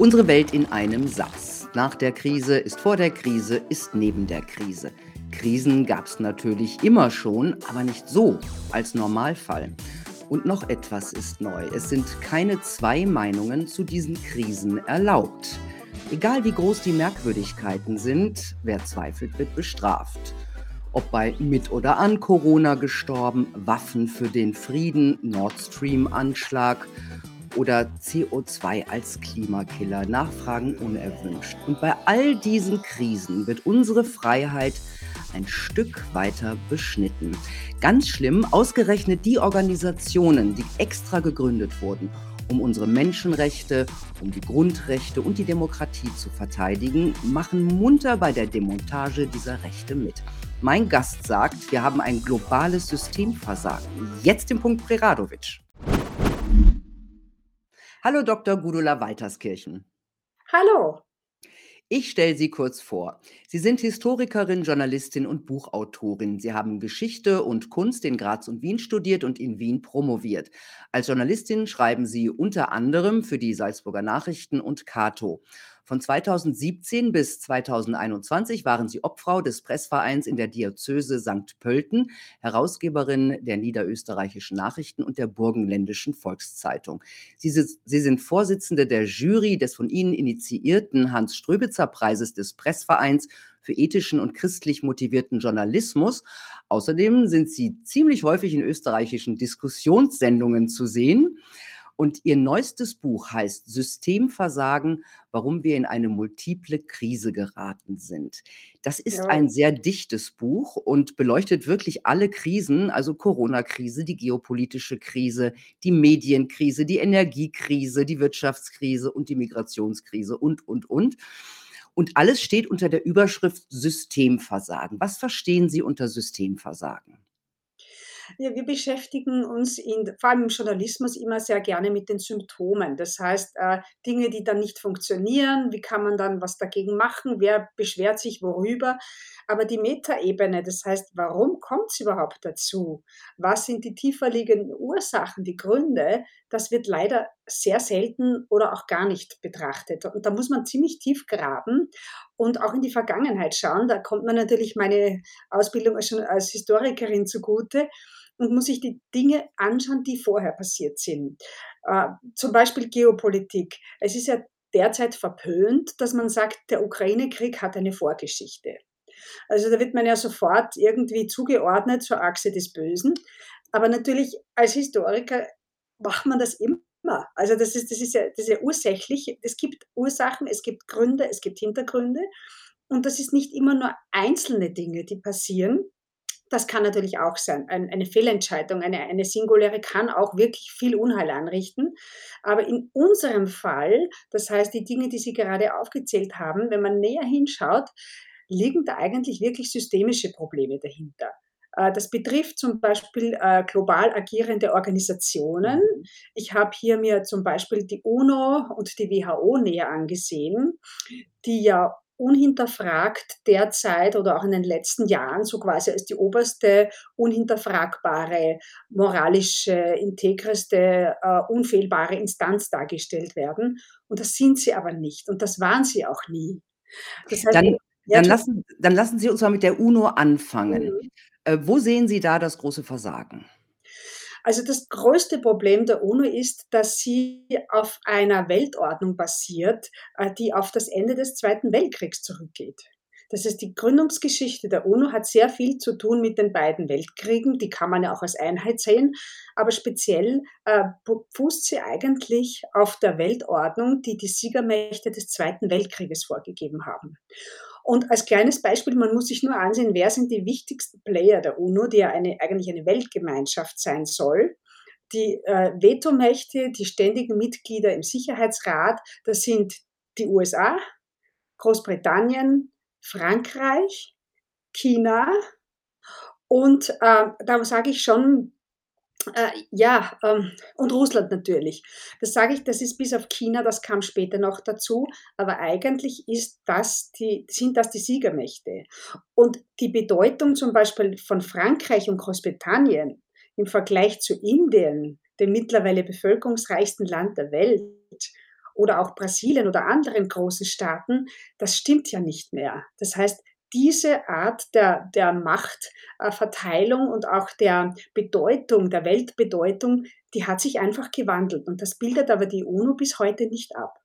Unsere Welt in einem Satz. Nach der Krise ist vor der Krise, ist neben der Krise. Krisen gab es natürlich immer schon, aber nicht so als Normalfall. Und noch etwas ist neu. Es sind keine zwei Meinungen zu diesen Krisen erlaubt. Egal wie groß die Merkwürdigkeiten sind, wer zweifelt, wird bestraft. Ob bei mit oder an Corona gestorben, Waffen für den Frieden, Nord Stream-Anschlag oder CO2 als Klimakiller, Nachfragen unerwünscht. Und bei all diesen Krisen wird unsere Freiheit ein Stück weiter beschnitten. Ganz schlimm, ausgerechnet die Organisationen, die extra gegründet wurden, um unsere Menschenrechte, um die Grundrechte und die Demokratie zu verteidigen, machen munter bei der Demontage dieser Rechte mit. Mein Gast sagt, wir haben ein globales Systemversagen. Jetzt im Punkt Preradovic. Hallo Dr. Gudula Walterskirchen. Hallo. Ich stelle Sie kurz vor. Sie sind Historikerin, Journalistin und Buchautorin. Sie haben Geschichte und Kunst in Graz und Wien studiert und in Wien promoviert. Als Journalistin schreiben Sie unter anderem für die Salzburger Nachrichten und Cato. Von 2017 bis 2021 waren sie Obfrau des Pressvereins in der Diözese St. Pölten, Herausgeberin der Niederösterreichischen Nachrichten und der Burgenländischen Volkszeitung. Sie, sie sind Vorsitzende der Jury des von Ihnen initiierten Hans-Ströbitzer-Preises des Pressvereins für ethischen und christlich motivierten Journalismus. Außerdem sind Sie ziemlich häufig in österreichischen Diskussionssendungen zu sehen. Und ihr neuestes Buch heißt Systemversagen, warum wir in eine multiple Krise geraten sind. Das ist ja. ein sehr dichtes Buch und beleuchtet wirklich alle Krisen, also Corona-Krise, die geopolitische Krise, die Medienkrise, die Energiekrise, die Wirtschaftskrise und die Migrationskrise und, und, und. Und alles steht unter der Überschrift Systemversagen. Was verstehen Sie unter Systemversagen? Ja, wir beschäftigen uns in, vor allem im Journalismus immer sehr gerne mit den Symptomen. Das heißt, äh, Dinge, die dann nicht funktionieren, wie kann man dann was dagegen machen, wer beschwert sich worüber. Aber die Metaebene, das heißt, warum kommt es überhaupt dazu? Was sind die tiefer liegenden Ursachen, die Gründe? Das wird leider sehr selten oder auch gar nicht betrachtet. Und da muss man ziemlich tief graben und auch in die Vergangenheit schauen. Da kommt man natürlich meine Ausbildung als Historikerin zugute und muss sich die Dinge anschauen, die vorher passiert sind. Äh, zum Beispiel Geopolitik. Es ist ja derzeit verpönt, dass man sagt, der Ukraine-Krieg hat eine Vorgeschichte. Also da wird man ja sofort irgendwie zugeordnet zur Achse des Bösen. Aber natürlich als Historiker macht man das immer. Also das ist, das ist, ja, das ist ja ursächlich. Es gibt Ursachen, es gibt Gründe, es gibt Hintergründe. Und das ist nicht immer nur einzelne Dinge, die passieren, das kann natürlich auch sein. eine Fehlentscheidung, eine, eine singuläre kann auch wirklich viel Unheil anrichten. Aber in unserem Fall, das heißt die Dinge, die Sie gerade aufgezählt haben, wenn man näher hinschaut, liegen da eigentlich wirklich systemische Probleme dahinter. Äh, das betrifft zum Beispiel äh, global agierende Organisationen. Mhm. Ich habe hier mir zum Beispiel die UNO und die WHO näher angesehen, die ja unhinterfragt derzeit oder auch in den letzten Jahren so quasi als die oberste, unhinterfragbare, moralische, integreste, uh, unfehlbare Instanz dargestellt werden. Und das sind sie aber nicht. Und das waren sie auch nie. Das heißt, dann, dann, lassen, dann lassen Sie uns mal mit der UNO anfangen. Mhm. Äh, wo sehen Sie da das große Versagen? Also das größte Problem der UNO ist, dass sie auf einer Weltordnung basiert, äh, die auf das Ende des Zweiten Weltkriegs zurückgeht. Das heißt, die Gründungsgeschichte der UNO hat sehr viel zu tun mit den beiden Weltkriegen. Die kann man ja auch als Einheit sehen. Aber speziell äh, fußt sie eigentlich auf der Weltordnung, die die Siegermächte des Zweiten Weltkrieges vorgegeben haben. Und als kleines Beispiel, man muss sich nur ansehen, wer sind die wichtigsten Player der UNO, die ja eine, eigentlich eine Weltgemeinschaft sein soll. Die äh, Vetomächte, die ständigen Mitglieder im Sicherheitsrat, das sind die USA, Großbritannien, Frankreich, China und äh, da sage ich schon, äh, ja, ähm, und Russland natürlich. Das sage ich, das ist bis auf China, das kam später noch dazu, aber eigentlich ist das die, sind das die Siegermächte. Und die Bedeutung zum Beispiel von Frankreich und Großbritannien im Vergleich zu Indien, dem mittlerweile bevölkerungsreichsten Land der Welt, oder auch Brasilien oder anderen großen Staaten, das stimmt ja nicht mehr. Das heißt, diese Art der, der Machtverteilung und auch der Bedeutung, der Weltbedeutung, die hat sich einfach gewandelt. Und das bildet aber die UNO bis heute nicht ab.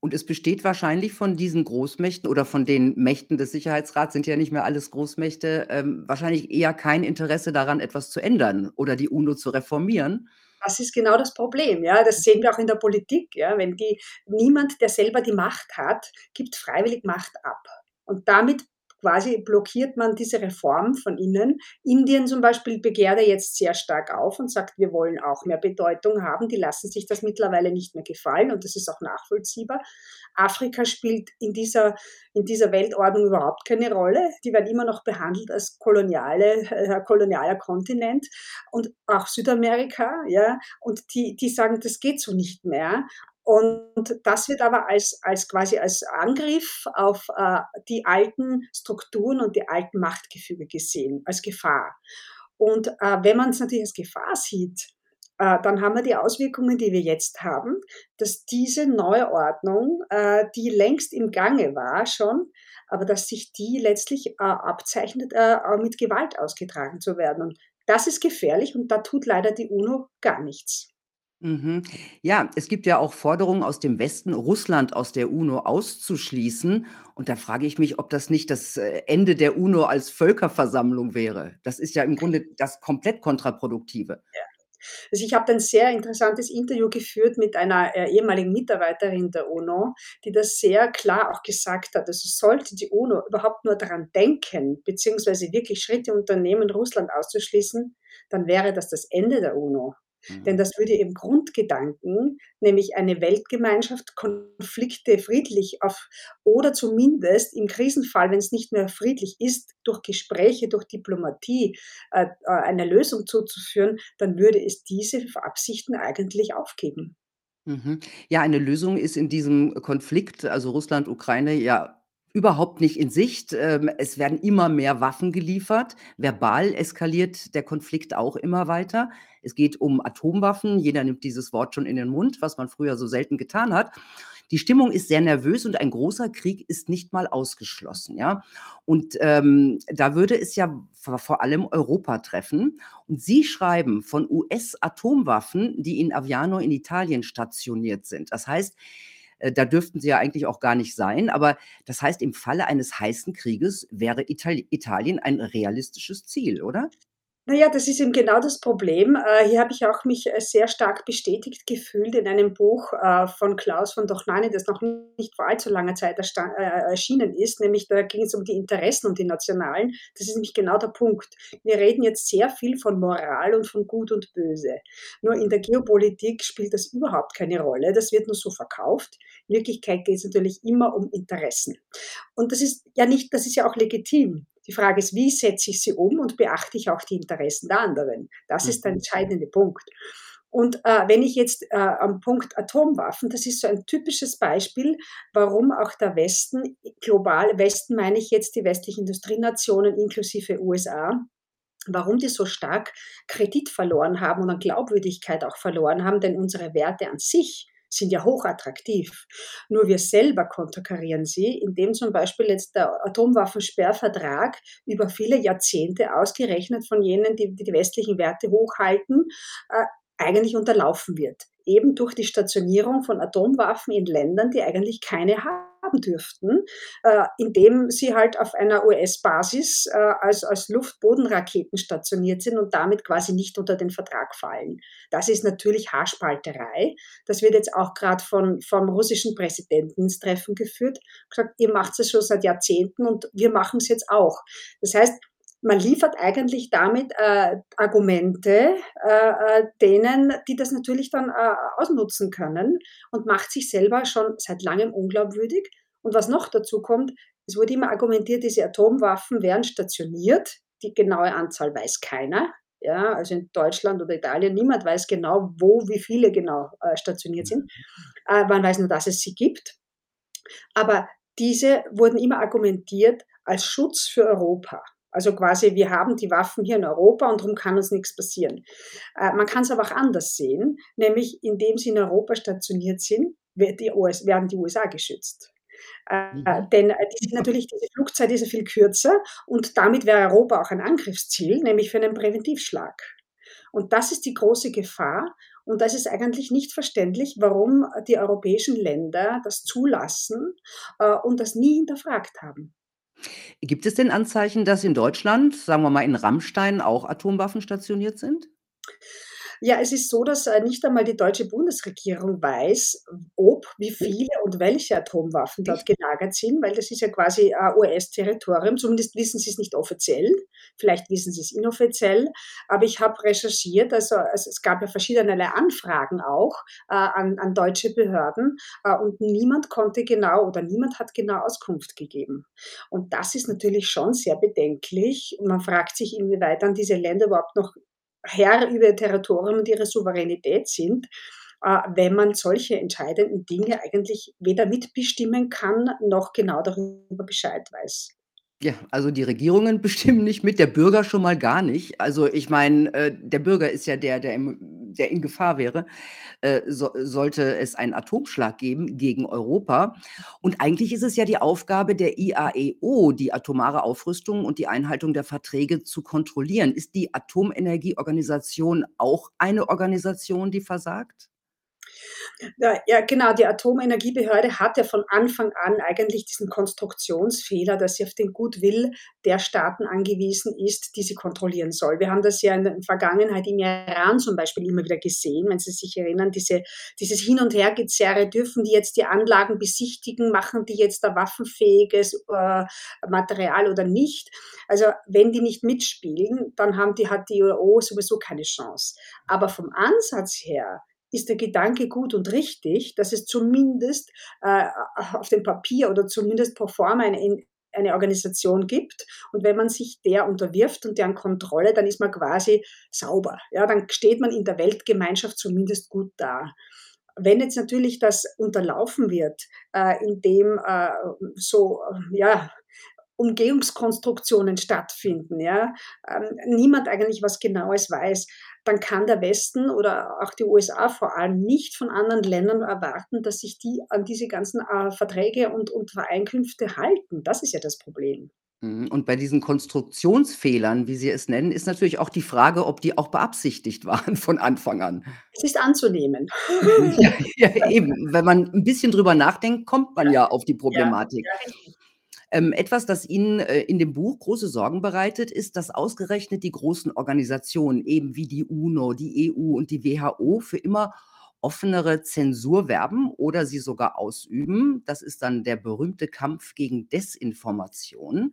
Und es besteht wahrscheinlich von diesen Großmächten oder von den Mächten des Sicherheitsrats, sind ja nicht mehr alles Großmächte, ähm, wahrscheinlich eher kein Interesse daran, etwas zu ändern oder die UNO zu reformieren. Das ist genau das Problem, ja. Das sehen wir auch in der Politik, ja. Wenn die niemand, der selber die Macht hat, gibt freiwillig Macht ab. Und damit quasi blockiert man diese Reform von innen. Indien zum Beispiel begehrt er jetzt sehr stark auf und sagt, wir wollen auch mehr Bedeutung haben. Die lassen sich das mittlerweile nicht mehr gefallen und das ist auch nachvollziehbar. Afrika spielt in dieser, in dieser Weltordnung überhaupt keine Rolle. Die werden immer noch behandelt als koloniale, äh, kolonialer Kontinent und auch Südamerika, ja, und die, die sagen, das geht so nicht mehr. Und das wird aber als, als quasi als Angriff auf äh, die alten Strukturen und die alten Machtgefüge gesehen, als Gefahr. Und äh, wenn man es natürlich als Gefahr sieht, äh, dann haben wir die Auswirkungen, die wir jetzt haben, dass diese Neuordnung, äh, die längst im Gange war schon, aber dass sich die letztlich äh, abzeichnet, äh, mit Gewalt ausgetragen zu werden. Und das ist gefährlich und da tut leider die UNO gar nichts. Mhm. Ja, es gibt ja auch Forderungen aus dem Westen, Russland aus der UNO auszuschließen. Und da frage ich mich, ob das nicht das äh, Ende der UNO als Völkerversammlung wäre. Das ist ja im Grunde das komplett Kontraproduktive. Ja. Also ich habe ein sehr interessantes Interview geführt mit einer äh, ehemaligen Mitarbeiterin der UNO, die das sehr klar auch gesagt hat. Also sollte die UNO überhaupt nur daran denken, beziehungsweise wirklich Schritte unternehmen, Russland auszuschließen, dann wäre das das Ende der UNO. Denn mhm. das würde im Grundgedanken, nämlich eine Weltgemeinschaft, Konflikte friedlich auf oder zumindest im Krisenfall, wenn es nicht mehr friedlich ist, durch Gespräche, durch Diplomatie äh, äh eine Lösung zuzuführen, dann würde es diese Absichten eigentlich aufgeben. Mhm. Ja, eine Lösung ist in diesem Konflikt, also Russland, Ukraine, ja überhaupt nicht in Sicht. Ähm, es werden immer mehr Waffen geliefert. Verbal eskaliert der Konflikt auch immer weiter. Es geht um Atomwaffen. Jeder nimmt dieses Wort schon in den Mund, was man früher so selten getan hat. Die Stimmung ist sehr nervös und ein großer Krieg ist nicht mal ausgeschlossen, ja. Und ähm, da würde es ja vor allem Europa treffen. Und Sie schreiben von US-Atomwaffen, die in Aviano in Italien stationiert sind. Das heißt, da dürften sie ja eigentlich auch gar nicht sein. Aber das heißt, im Falle eines heißen Krieges wäre Itali Italien ein realistisches Ziel, oder? Na ja, das ist eben genau das Problem. Äh, hier habe ich auch mich äh, sehr stark bestätigt gefühlt in einem Buch äh, von Klaus von Dochnani, das noch nicht vor allzu langer Zeit erschienen ist, nämlich da ging es um die Interessen und die nationalen. Das ist nämlich genau der Punkt. Wir reden jetzt sehr viel von Moral und von Gut und Böse. Nur in der Geopolitik spielt das überhaupt keine Rolle. Das wird nur so verkauft. In Wirklichkeit geht es natürlich immer um Interessen. Und das ist ja nicht, das ist ja auch legitim. Die Frage ist, wie setze ich sie um und beachte ich auch die Interessen der anderen? Das ist der mhm. entscheidende Punkt. Und äh, wenn ich jetzt äh, am Punkt Atomwaffen, das ist so ein typisches Beispiel, warum auch der Westen, global Westen meine ich jetzt die westlichen Industrienationen inklusive USA, warum die so stark Kredit verloren haben und an Glaubwürdigkeit auch verloren haben, denn unsere Werte an sich sind ja hochattraktiv. Nur wir selber konterkarieren sie, indem zum Beispiel jetzt der Atomwaffensperrvertrag über viele Jahrzehnte ausgerechnet von jenen, die die westlichen Werte hochhalten, äh, eigentlich unterlaufen wird. Eben durch die Stationierung von Atomwaffen in Ländern, die eigentlich keine haben dürften, äh, indem sie halt auf einer US-Basis äh, als, als Luft-Boden-Raketen stationiert sind und damit quasi nicht unter den Vertrag fallen. Das ist natürlich Haarspalterei. Das wird jetzt auch gerade von, vom russischen Präsidenten ins Treffen geführt. Gesagt, ihr macht es schon seit Jahrzehnten und wir machen es jetzt auch. Das heißt, man liefert eigentlich damit äh, Argumente äh, äh, denen, die das natürlich dann äh, ausnutzen können und macht sich selber schon seit langem unglaubwürdig. Und was noch dazu kommt, es wurde immer argumentiert, diese Atomwaffen wären stationiert. Die genaue Anzahl weiß keiner. Ja, also in Deutschland oder Italien, niemand weiß genau, wo, wie viele genau äh, stationiert sind. Äh, man weiß nur, dass es sie gibt. Aber diese wurden immer argumentiert als Schutz für Europa. Also quasi, wir haben die Waffen hier in Europa und darum kann uns nichts passieren. Äh, man kann es aber auch anders sehen, nämlich indem sie in Europa stationiert sind, die US werden die USA geschützt. Äh, Mhm. denn, äh, die sind natürlich diese Flugzeit ist ja viel kürzer und damit wäre Europa auch ein Angriffsziel, nämlich für einen Präventivschlag. Und das ist die große Gefahr. Und das ist eigentlich nicht verständlich, warum die europäischen Länder das zulassen, äh, und das nie hinterfragt haben. Gibt es denn Anzeichen, dass in Deutschland, sagen wir mal in Rammstein, auch Atomwaffen stationiert sind? Ja, es ist so, dass, äh, nicht einmal die deutsche Bundesregierung weiß, ob, wie viele und welche Atomwaffen dort gelagert sind, weil das ist ja quasi, äh, US-Territorium. Zumindest wissen sie's nicht offiziell. Vielleicht wissen sie's inoffiziell. Aber ich habe recherchiert, also es gab ja verschiedene Anfragen auch, äh, an an deutsche Behörden, und niemand konnte genau oder niemand hat genau Auskunft gegeben. Und das ist natürlich schon sehr bedenklich und man fragt sich, inwieweit dann diese Länder überhaupt noch Herr über ihr Territorium und ihre Souveränität sind, äh, wenn man solche entscheidenden Dinge eigentlich weder mitbestimmen kann, noch genau darüber Bescheid weiß. Ja, also die Regierungen bestimmen nicht mit, der Bürger schon mal gar nicht. Also, ich meine, äh, der Bürger ist ja der, der im der in Gefahr wäre, äh, so sollte es einen Atomschlag geben gegen Europa. Und eigentlich ist es ja die Aufgabe der IAEO, die atomare Aufrüstung und die Einhaltung der Verträge zu kontrollieren. Ist die Atomenergieorganisation auch eine Organisation, die versagt? Ja, genau, die Atomenergiebehörde hat ja von Anfang an eigentlich diesen Konstruktionsfehler, dass sie auf den Goodwill der Staaten angewiesen ist, die sie kontrollieren soll. Wir haben das ja in der Vergangenheit im Iran zum Beispiel immer wieder gesehen, wenn Sie sich erinnern, diese dieses Hin und Hergezerre, dürfen die jetzt die Anlagen besichtigen, machen die jetzt da waffenfähiges, äh, Material oder nicht? Also, wenn die nicht mitspielen, dann haben die hat die IAO sowieso keine Chance. Aber vom Ansatz her ist der Gedanke gut und richtig, dass es zumindest, äh, auf dem Papier oder zumindest pro forma eine in eine Organisation gibt. Und wenn man sich der unterwirft und deren Kontrolle, dann ist man quasi sauber. Ja, dann steht man in der Weltgemeinschaft zumindest gut da. Wenn jetzt natürlich das unterlaufen wird, äh, indem, äh, so, ja, Umgehungskonstruktionen stattfinden, ja, ähm, niemand eigentlich was Genaues weiß, dann kann der Westen oder auch die USA vor allem nicht von anderen Ländern erwarten, dass sich die an diese ganzen, äh, Verträge und und Übereinkünfte halten. Das ist ja das Problem. Mhm, und bei diesen Konstruktionsfehlern, wie Sie es nennen, ist natürlich auch die Frage, ob die auch beabsichtigt waren von Anfang an. Es ist anzunehmen. Ja, ja, eben. Wenn man 'n bisschen drüber nachdenkt, kommt man Ja, ja auf die Problematik. ja. Ähm, etwas, das Ihnen, äh, in dem Buch große Sorgen bereitet, ist, dass ausgerechnet die großen Organisationen, eben wie die UNO, die EU und die WHO für immer offenere Zensur werben oder sie sogar ausüben. Das ist dann der berühmte Kampf gegen Desinformation.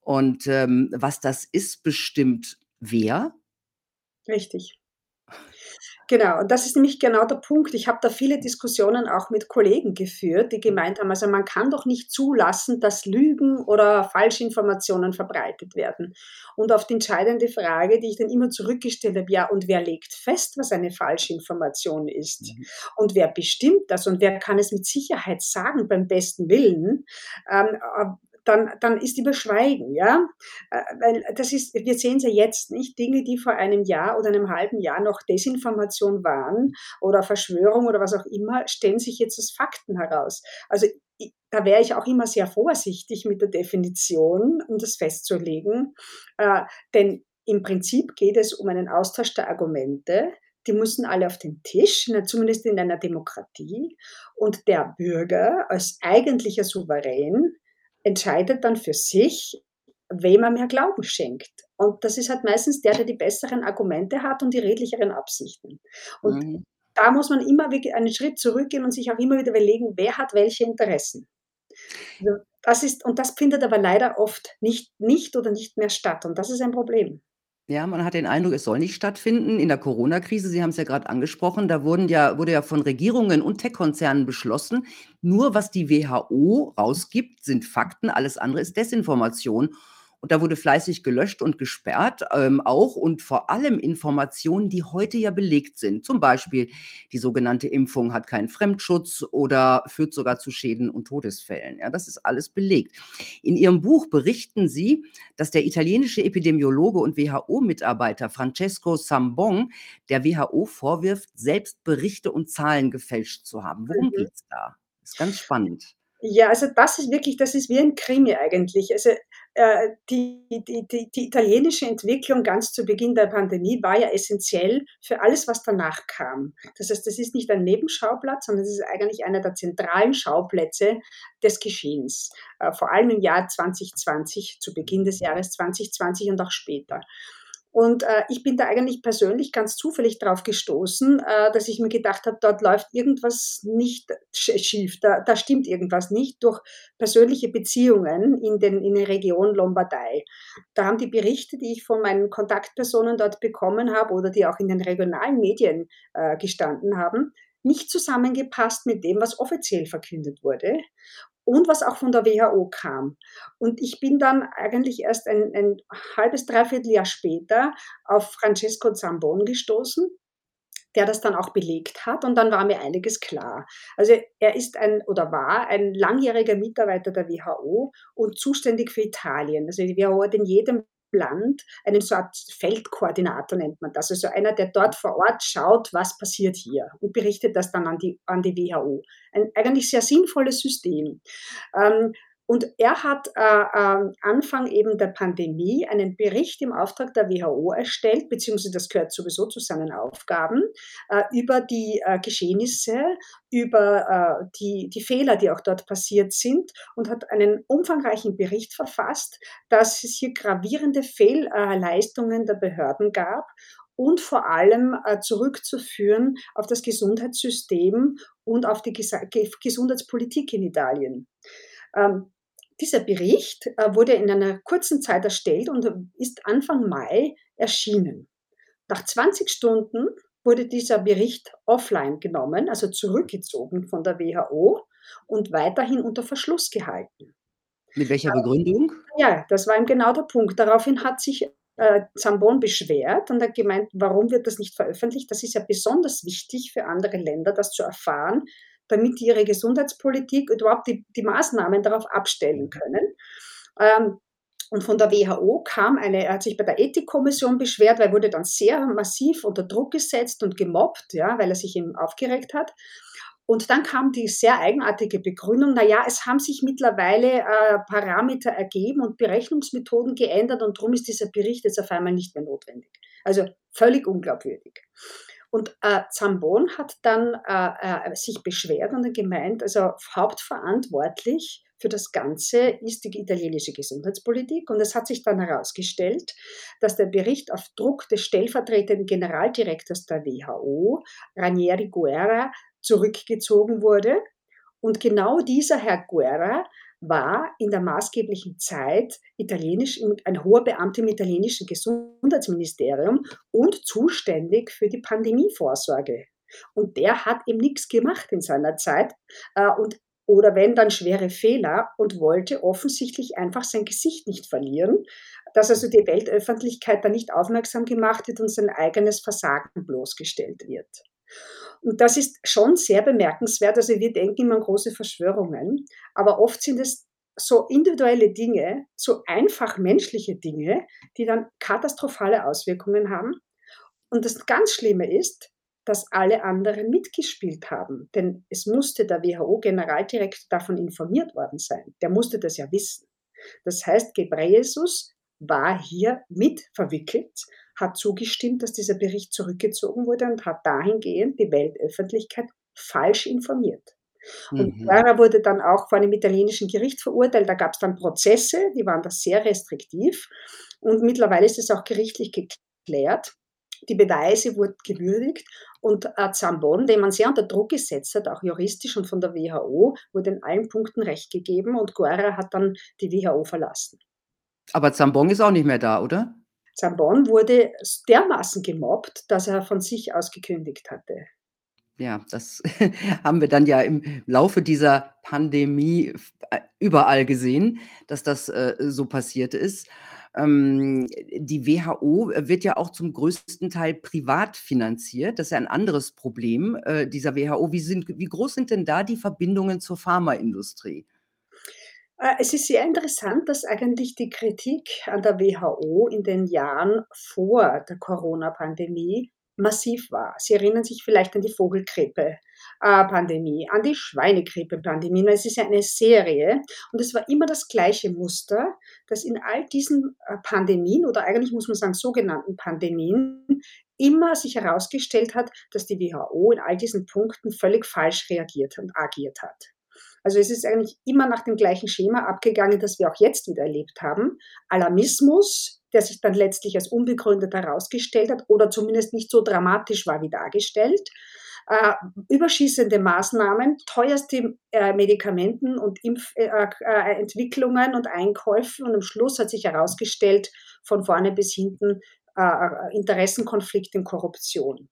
Und, ähm, was das ist, bestimmt wer? Richtig. Genau, und das ist nämlich genau der Punkt. Ich habe da viele Diskussionen auch mit Kollegen geführt, die gemeint haben: „Also, man kann doch nicht zulassen, dass Lügen oder Falschinformationen verbreitet werden.“ Und auf die entscheidende Frage, die ich dann immer zurückgestellt habe: „Ja, und wer legt fest, was eine Falschinformation ist? Mhm. Und wer bestimmt das und wer kann es mit Sicherheit sagen beim besten Willen?“ Ähm, äh, dann dann ist immer Schweigen, ja? Äh, weil das ist wir sehen's ja jetzt, nicht? Dinge, die vor einem Jahr oder 'nem halben Jahr noch Desinformation waren oder Verschwörung oder was auch immer, stellen sich jetzt als Fakten heraus. Also, da wäre ich auch immer sehr vorsichtig mit der Definition, um das festzulegen, äh, denn im Prinzip geht es um einen Austausch der Argumente. Die müssen alle auf den Tisch, na zumindest in einer Demokratie. Und der Bürger als eigentlicher Souverän entscheidet dann für sich, wem er mehr Glauben schenkt. Und das ist halt meistens der, der die besseren Argumente hat und die redlicheren Absichten. Und Mhm. da muss man immer wirklich einen Schritt zurückgehen und sich auch immer wieder überlegen, wer hat welche Interessen. Also, das ist und das findet aber leider oft nicht nicht oder nicht mehr statt und das ist ein Problem. Ja, man hat den Eindruck, es soll nicht stattfinden. In der Corona-Krise, Sie haben's ja grad angesprochen, da wurden ja wurde ja von Regierungen und Tech-Konzernen beschlossen, nur was die WHO rausgibt, sind Fakten, alles andere ist Desinformation. Und da wurde fleißig gelöscht und gesperrt, ähm, auch und vor allem Informationen, die heute ja belegt sind. Zum Beispiel, die sogenannte Impfung hat keinen Fremdschutz oder führt sogar zu Schäden und Todesfällen. Ja, das ist alles belegt. In Ihrem Buch berichten Sie, dass der italienische Epidemiologe und WHO-Mitarbeiter Francesco Sambon der WHO vorwirft, selbst Berichte und Zahlen gefälscht zu haben. Worum Mhm. geht's da? Ist ganz spannend. Ja, also das ist wirklich das ist wie ein Krimi eigentlich. Also, äh, die die die die italienische Entwicklung ganz zu Beginn der Pandemie war ja essenziell für alles, was danach kam. Das heißt, das ist nicht ein Nebenschauplatz, sondern es ist eigentlich einer der zentralen Schauplätze des Geschehens, äh, vor allem im Jahr 2020, zu Beginn des Jahres 2020 und auch später. Und, äh, ich bin da eigentlich persönlich ganz zufällig drauf gestoßen, äh, dass ich mir gedacht habe, dort läuft irgendwas nicht sch schief, da da stimmt irgendwas nicht durch persönliche Beziehungen in den in der Region Lombardei. Da haben die Berichte, die ich von meinen Kontaktpersonen dort bekommen habe oder die auch in den regionalen Medien, äh, gestanden haben, nicht zusammengepasst mit dem, was offiziell verkündet wurde und was auch von der WHO kam. Und ich bin dann eigentlich erst ein ein halbes, dreiviertel Jahr später auf Francesco Zambon gestoßen, der das dann auch belegt hat und dann war mir einiges klar. Also, er ist ein oder war ein langjähriger Mitarbeiter der WHO und zuständig für Italien. Also, die WHO hat in jedem Land einen so Feldkoordinator nennt man das. Also, einer, der dort vor Ort schaut, was passiert hier und berichtet das dann an die an die WHO. Ein eigentlich sehr sinnvolles System. Ähm, und er hat, äh, ähm, Anfang eben der Pandemie einen Bericht im Auftrag der WHO erstellt, beziehungsweise das gehört sowieso zu seinen Aufgaben, äh, über die, äh, Geschehnisse, über, äh, die die Fehler, die auch dort passiert sind und hat einen umfangreichen Bericht verfasst, dass es hier gravierende Fehlleistungen der Behörden gab und vor allem, äh, zurückzuführen auf das Gesundheitssystem und auf die Gesundheitspolitik in Italien. Dieser Bericht, äh, wurde in einer kurzen Zeit erstellt und ist Anfang Mai erschienen. Nach 20 Stunden wurde dieser Bericht offline genommen, also zurückgezogen von der WHO und weiterhin unter Verschluss gehalten. Mit welcher Begründung? Ja, das war eben genau der Punkt. Daraufhin hat sich, äh, Zambon beschwert und hat gemeint: „Warum wird das nicht veröffentlicht? Das ist ja besonders wichtig für andere Länder, das zu erfahren, damit die ihre Gesundheitspolitik und überhaupt die die Maßnahmen darauf abstellen können.“ Ähm, und von der WHO kam eine er hat sich bei der Ethikkommission beschwert, weil er wurde dann sehr massiv unter Druck gesetzt und gemobbt, ja, weil er sich eben aufgeregt hat. Und dann kam die sehr eigenartige Begründung: „Na ja, es haben sich mittlerweile, äh, Parameter ergeben und Berechnungsmethoden geändert und drum ist dieser Bericht jetzt auf einmal nicht mehr notwendig.“ Also, völlig unglaubwürdig. Und, äh, Zambon hat dann, äh, äh, sich beschwert und gemeint, also, hauptverantwortlich für das Ganze ist die italienische Gesundheitspolitik und es hat sich dann herausgestellt, dass der Bericht auf Druck des stellvertretenden Generaldirektors der WHO, Ranieri Guerra, zurückgezogen wurde. Und genau dieser Herr Guerra war in der maßgeblichen Zeit italienisch ein hoher Beamter im italienischen Gesundheitsministerium und zuständig für die Pandemievorsorge. Und der hat eben nix gemacht in seiner Zeit, äh, und oder wenn, dann schwere Fehler und wollte offensichtlich einfach sein Gesicht nicht verlieren, dass also die Weltöffentlichkeit da nicht aufmerksam gemacht wird und sein eigenes Versagen bloßgestellt wird. Und das ist schon sehr bemerkenswert. Also, wir denken immer an große Verschwörungen, aber oft sind es so individuelle Dinge, so einfach menschliche Dinge, die dann katastrophale Auswirkungen haben. Und das ganz Schlimme ist, dass alle anderen mitgespielt haben, denn es musste der WHO-Generaldirektor davon informiert worden sein. Der musste das ja wissen. Das heißt, Ghebreyesus war hier mit verwickelt, hat zugestimmt, dass dieser Bericht zurückgezogen wurde und hat dahingehend die Weltöffentlichkeit falsch informiert. Und Mhm. Wurde dann auch vor einem italienischen Gericht verurteilt. Da gab's dann Prozesse, die waren da sehr restriktiv und mittlerweile ist es auch gerichtlich geklärt. Die Beweise wurden gewürdigt und, äh, Zambon, den man sehr unter Druck gesetzt hat, auch juristisch und von der WHO, wurde in allen Punkten Recht gegeben und Guerra hat dann die WHO verlassen. Aber Zambon ist auch nicht mehr da, oder? Zambon wurde dermaßen gemobbt, dass er von sich aus gekündigt hatte. Ja, das haben wir dann ja im Laufe dieser Pandemie äh, überall gesehen, dass das, äh, so passiert ist. Ähm, die WHO wird ja auch zum größten Teil privat finanziert. Das ist ja ein anderes Problem äh, dieser WHO. Wie, sind, wie groß sind denn da die Verbindungen zur Pharmaindustrie? Äh, es ist sehr interessant, dass eigentlich die Kritik an der WHO in den Jahren vor der Corona-Pandemie massiv war. Sie erinnern sich vielleicht an die Vogelgrippe-Pandemie, an die Schweinegrippe-Pandemie. Es ist eine Serie und es war immer das gleiche Muster, dass in all diesen äh, Pandemien oder eigentlich muss man sagen sogenannten Pandemien immer sich herausgestellt hat, dass die WHO in all diesen Punkten völlig falsch reagiert und agiert hat. Also es ist eigentlich immer nach dem gleichen Schema abgegangen, das wir auch jetzt wieder erlebt haben. Alarmismus, der sich dann letztlich als unbegründet herausgestellt hat oder zumindest nicht so dramatisch war wie dargestellt. Äh, überschießende Maßnahmen, teuerste äh, Medikamenten und Impfentwicklungen äh, äh und Einkäufe und am Schluss hat sich herausgestellt, von vorne bis hinten äh, Interessenkonflikt und Korruption.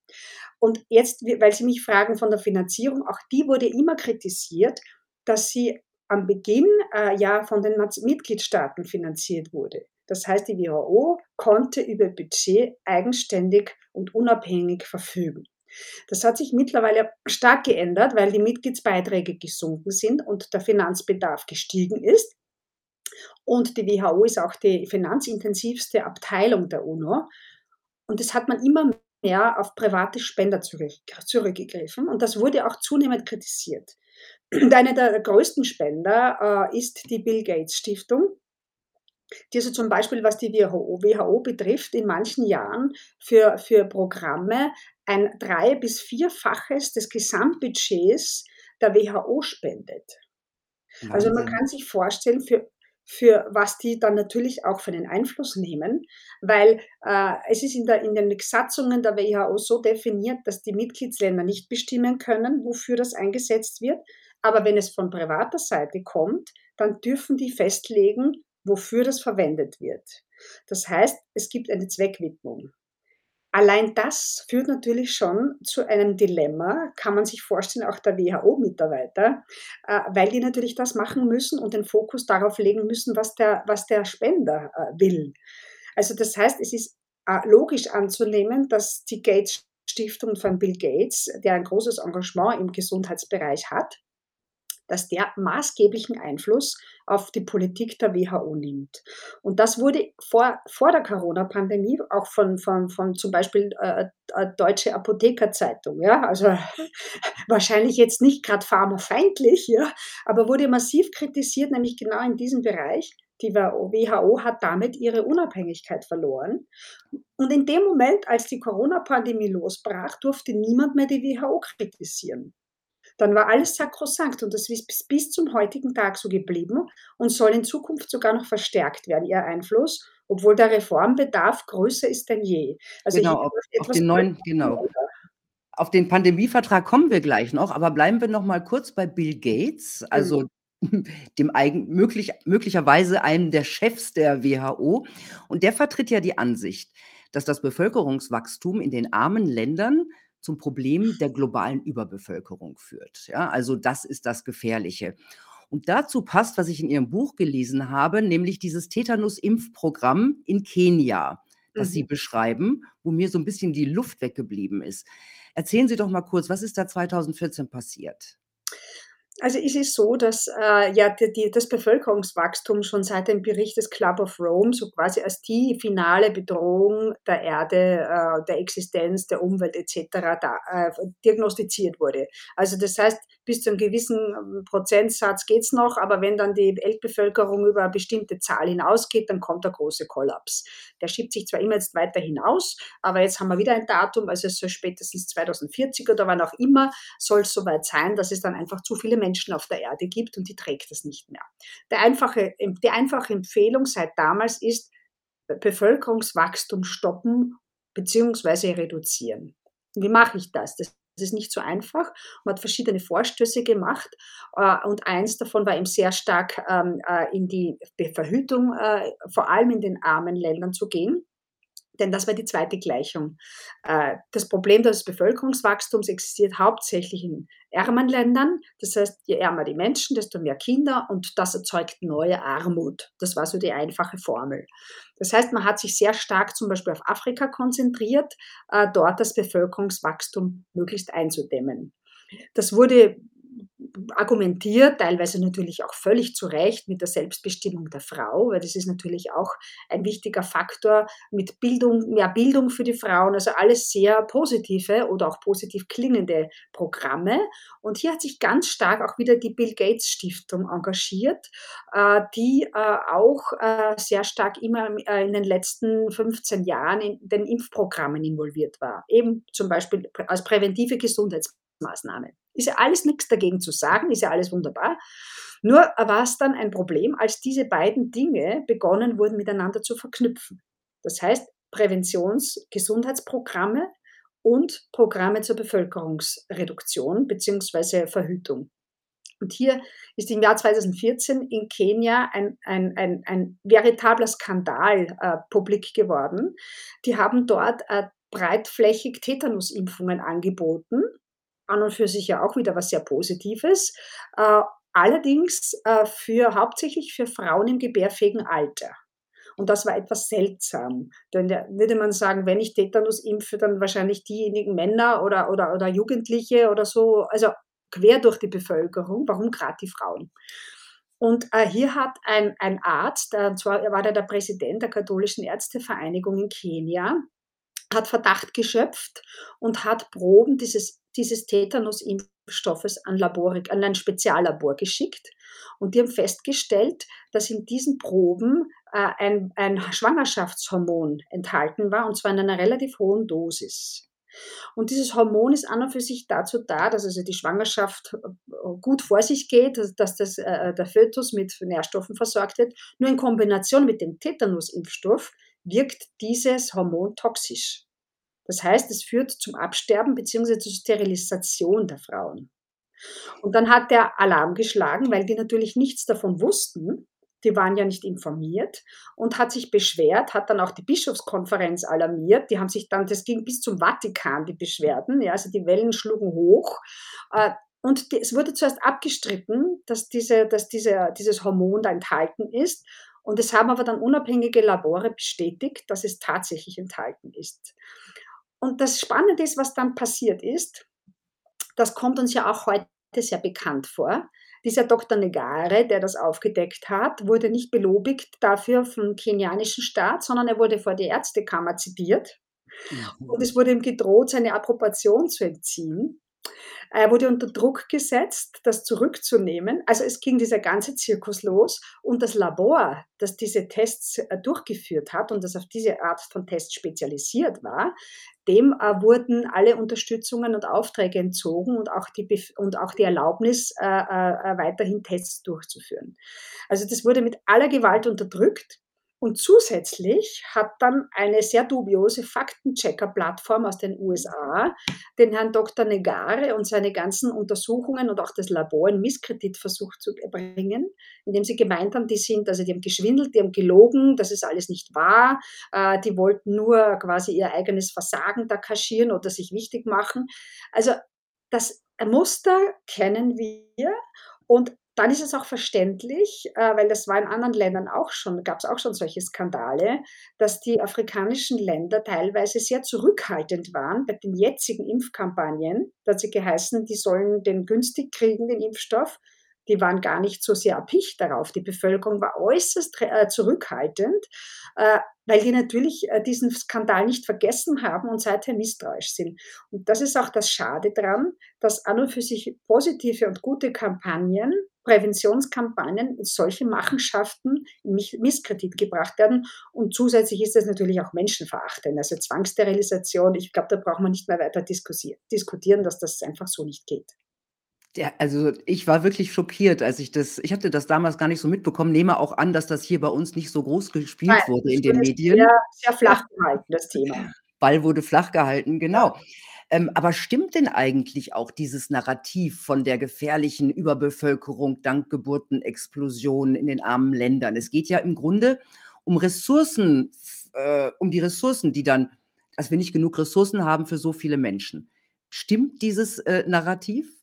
Und jetzt, weil Sie mich fragen von der Finanzierung, auch die wurde immer kritisiert, dass sie am Beginn äh, ja von den Mitgliedstaaten finanziert wurde. Das heißt, die WHO konnte über Budget eigenständig und unabhängig verfügen. Das hat sich mittlerweile stark geändert, weil die Mitgliedsbeiträge gesunken sind und der Finanzbedarf gestiegen ist. Und die WHO ist auch die finanzintensivste Abteilung der UNO. Und das hat man immer mehr auf private Spender zurückgegriffen. Und das wurde auch zunehmend kritisiert. Und einer der größten Spender äh, ist die Bill Gates Stiftung, die also zum Beispiel, was die WHO, WHO betrifft, in manchen Jahren für, für Programme ein drei- bis vierfaches des Gesamtbudgets der WHO spendet. Also man kann sich vorstellen, für, für was die dann natürlich auch für einen Einfluss nehmen, weil äh, es ist in, der, in den Satzungen der WHO so definiert, dass die Mitgliedsländer nicht bestimmen können, wofür das eingesetzt wird, aber wenn es von privater Seite kommt, dann dürfen die festlegen, wofür das verwendet wird. Das heißt, es gibt eine Zweckwidmung. Allein das führt natürlich schon zu einem Dilemma, kann man sich vorstellen, auch der WHO-Mitarbeiter, äh, weil die natürlich das machen müssen und den Fokus darauf legen müssen, was der, was der Spender äh, will. Also das heißt, es ist äh, logisch anzunehmen, dass die Gates Stiftung von Bill Gates, der ein großes Engagement im Gesundheitsbereich hat, dass der maßgeblichen Einfluss auf die Politik der WHO nimmt. Und das wurde vor, vor der Corona-Pandemie auch von, von, von zum Beispiel äh, äh Deutsche Apothekerzeitung, ja, also wahrscheinlich jetzt nicht gerade pharmafeindlich, ja, aber wurde massiv kritisiert, nämlich genau in diesem Bereich. Die WHO hat damit ihre Unabhängigkeit verloren. Und in dem Moment, als die Corona-Pandemie losbrach, durfte niemand mehr die WHO kritisieren dann war alles sakrosankt und das ist bis, bis zum heutigen Tag so geblieben und soll in Zukunft sogar noch verstärkt werden, ihr Einfluss, obwohl der Reformbedarf größer ist denn je. Also genau, auf, auf den neuen, genau. Auf den Pandemievertrag kommen wir gleich noch, aber bleiben wir noch mal kurz bei Bill Gates, also mhm. dem eigen, möglich, möglicherweise einem der Chefs der WHO. Und der vertritt ja die Ansicht, dass das Bevölkerungswachstum in den armen Ländern zum Problem der globalen Überbevölkerung führt. Ja, also das ist das Gefährliche. Und dazu passt, was ich in Ihrem Buch gelesen habe, nämlich dieses Tetanus-Impfprogramm in Kenia, das mhm. Sie beschreiben, wo mir so ein bisschen die Luft weggeblieben ist. Erzählen Sie doch mal kurz, was ist da 2014 passiert? Also es ist so, dass äh, ja die, die, das Bevölkerungswachstum schon seit dem Bericht des Club of Rome so quasi als die finale Bedrohung der Erde, äh, der Existenz, der Umwelt etc. Da, äh, diagnostiziert wurde. Also das heißt, bis zu einem gewissen ähm, Prozentsatz geht's noch, aber wenn dann die Weltbevölkerung über eine bestimmte Zahl hinausgeht, dann kommt der große Kollaps. Der schiebt sich zwar immer jetzt weiter hinaus, aber jetzt haben wir wieder ein Datum, also es soll spätestens 2040 oder wann auch immer, soll es soweit sein, dass es dann einfach zu viele Menschen auf der Erde gibt und die trägt es nicht mehr. Der einfache, die einfache Empfehlung seit damals ist, Bevölkerungswachstum stoppen bzw. reduzieren. Wie mache ich das? Das das ist nicht so einfach. Man hat verschiedene Vorstöße gemacht äh, und eins davon war eben sehr stark ähm, äh, in die Verhütung, äh, vor allem in den armen Ländern zu gehen. Denn das war die zweite Gleichung. Äh, das Problem des Bevölkerungswachstums existiert hauptsächlich in ärmeren Ländern. Das heißt, je ärmer die Menschen, desto mehr Kinder und das erzeugt neue Armut. Das war so die einfache Formel. Das heißt, man hat sich sehr stark zum Beispiel auf Afrika konzentriert, äh, dort das Bevölkerungswachstum möglichst einzudämmen. Das wurde argumentiert, teilweise natürlich auch völlig zu Recht mit der Selbstbestimmung der Frau, weil das ist natürlich auch ein wichtiger Faktor mit Bildung, mehr Bildung für die Frauen, also alles sehr positive oder auch positiv klingende Programme. Und hier hat sich ganz stark auch wieder die Bill Gates Stiftung engagiert, äh, die äh, auch äh, sehr stark immer in den letzten 15 Jahren in den Impfprogrammen involviert war, eben zum Beispiel als präventive Gesundheitsmaßnahme. Ist ja alles nichts dagegen zu sagen, ist ja alles wunderbar. Nur war es dann ein Problem, als diese beiden Dinge begonnen wurden miteinander zu verknüpfen. Das heißt, Präventions-, Gesundheitsprogramme und Programme zur Bevölkerungsreduktion bzw. Verhütung. Und hier ist im Jahr 2014 in Kenia ein, ein, ein, ein veritabler Skandal äh, publik geworden. Die haben dort äh, breitflächig Tetanusimpfungen angeboten an und für sich ja auch wieder was sehr Positives. Äh, allerdings äh, für, hauptsächlich für Frauen im gebärfähigen Alter. Und das war etwas seltsam. Denn da würde man sagen, wenn ich Tetanus impfe, dann wahrscheinlich diejenigen Männer oder, oder, oder Jugendliche oder so, also quer durch die Bevölkerung. Warum gerade die Frauen? Und äh, hier hat ein, ein Arzt, äh, und zwar war der der Präsident der katholischen Ärztevereinigung in Kenia, hat Verdacht geschöpft und hat Proben dieses, dieses Tetanus-Impfstoffes an, an ein Speziallabor geschickt. Und die haben festgestellt, dass in diesen Proben äh, ein, ein Schwangerschaftshormon enthalten war, und zwar in einer relativ hohen Dosis. Und dieses Hormon ist an und für sich dazu da, dass also die Schwangerschaft äh, gut vor sich geht, dass das, äh, der Fötus mit Nährstoffen versorgt wird. Nur in Kombination mit dem Tetanus-Impfstoff wirkt dieses Hormon toxisch. Das heißt, es führt zum Absterben bzw. zur Sterilisation der Frauen. Und dann hat der Alarm geschlagen, weil die natürlich nichts davon wussten. Die waren ja nicht informiert und hat sich beschwert, hat dann auch die Bischofskonferenz alarmiert. Die haben sich dann, das ging bis zum Vatikan, die Beschwerden. Ja, also die Wellen schlugen hoch. Äh, und es wurde zuerst abgestritten, dass, diese, dass diese, dieses Hormon da enthalten ist. Und es haben aber dann unabhängige Labore bestätigt, dass es tatsächlich enthalten ist. Und das Spannende ist, was dann passiert ist, das kommt uns ja auch heute sehr bekannt vor. Dieser Dr. Negare, der das aufgedeckt hat, wurde nicht belobigt dafür vom kenianischen Staat, sondern er wurde vor die Ärztekammer zitiert. Mhm. Und es wurde ihm gedroht, seine Approbation zu entziehen. Er wurde unter Druck gesetzt, das zurückzunehmen. Also es ging dieser ganze Zirkus los und das Labor, das diese Tests äh, durchgeführt hat und das auf diese Art von Tests spezialisiert war, dem äh, wurden alle Unterstützungen und Aufträge entzogen und auch die, und auch die Erlaubnis, äh, äh, weiterhin Tests durchzuführen. Also das wurde mit aller Gewalt unterdrückt. Und zusätzlich hat dann eine sehr dubiose Faktenchecker-Plattform aus den USA den Herrn Dr. Negare und seine ganzen Untersuchungen und auch das Labor in Misskredit versucht zu bringen, indem sie gemeint haben, die sind, also die haben geschwindelt, die haben gelogen, das ist alles nicht wahr, äh, die wollten nur quasi ihr eigenes Versagen da kaschieren oder sich wichtig machen. Also das Muster kennen wir und dann ist es auch verständlich, äh, weil das war in anderen Ländern auch schon, gab es auch schon solche Skandale, dass die afrikanischen Länder teilweise sehr zurückhaltend waren bei den jetzigen Impfkampagnen. Da hat sie geheißen, die sollen den günstig kriegen, den Impfstoff. Die waren gar nicht so sehr erpicht darauf. Die Bevölkerung war äußerst äh, zurückhaltend, äh, weil die natürlich diesen Skandal nicht vergessen haben und seither misstrauisch sind. Und das ist auch das Schade dran, dass an und für sich positive und gute Kampagnen Präventionskampagnen solche Machenschaften in Misskredit gebracht werden. Und zusätzlich ist das natürlich auch menschenverachtend. Also Zwangssterilisation, ich glaube, da braucht man nicht mehr weiter diskutieren, dass das einfach so nicht geht. Ja, also ich war wirklich schockiert, als ich das ich hatte das damals gar nicht so mitbekommen, nehme auch an, dass das hier bei uns nicht so groß gespielt Nein, wurde in den Medien. Sehr, sehr flach gehalten, das Thema. Ball wurde flach gehalten, genau. Ja. Ähm, aber stimmt denn eigentlich auch dieses Narrativ von der gefährlichen Überbevölkerung dank Geburtenexplosionen in den armen Ländern? Es geht ja im Grunde um Ressourcen äh, um die Ressourcen, die dann dass wir nicht genug Ressourcen haben für so viele Menschen. Stimmt dieses, äh, Narrativ?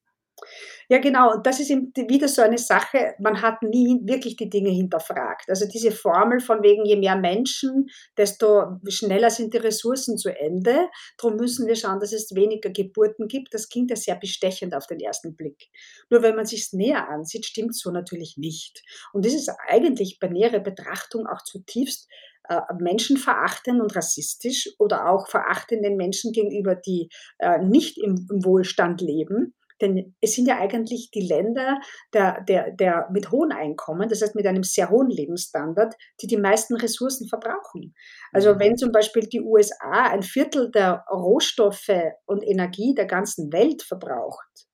Ja, genau. Und das ist eben wieder so eine Sache, man hat nie wirklich die Dinge hinterfragt. Also diese Formel von wegen, je mehr Menschen, desto schneller sind die Ressourcen zu Ende. Darum müssen wir schauen, dass es weniger Geburten gibt. Das klingt ja sehr bestechend auf den ersten Blick. Nur wenn man sich näher ansieht, stimmt so natürlich nicht. Und das ist eigentlich bei näherer Betrachtung auch zutiefst äh, menschenverachtend und rassistisch oder auch verachtend den Menschen gegenüber, die äh, nicht im Wohlstand leben denn es sind ja eigentlich die Länder der, der, der mit hohen Einkommen, das heißt mit einem sehr hohen Lebensstandard, die die meisten Ressourcen verbrauchen. Also mhm. wenn zum Beispiel die USA ein Viertel der Rohstoffe und Energie der ganzen Welt verbraucht,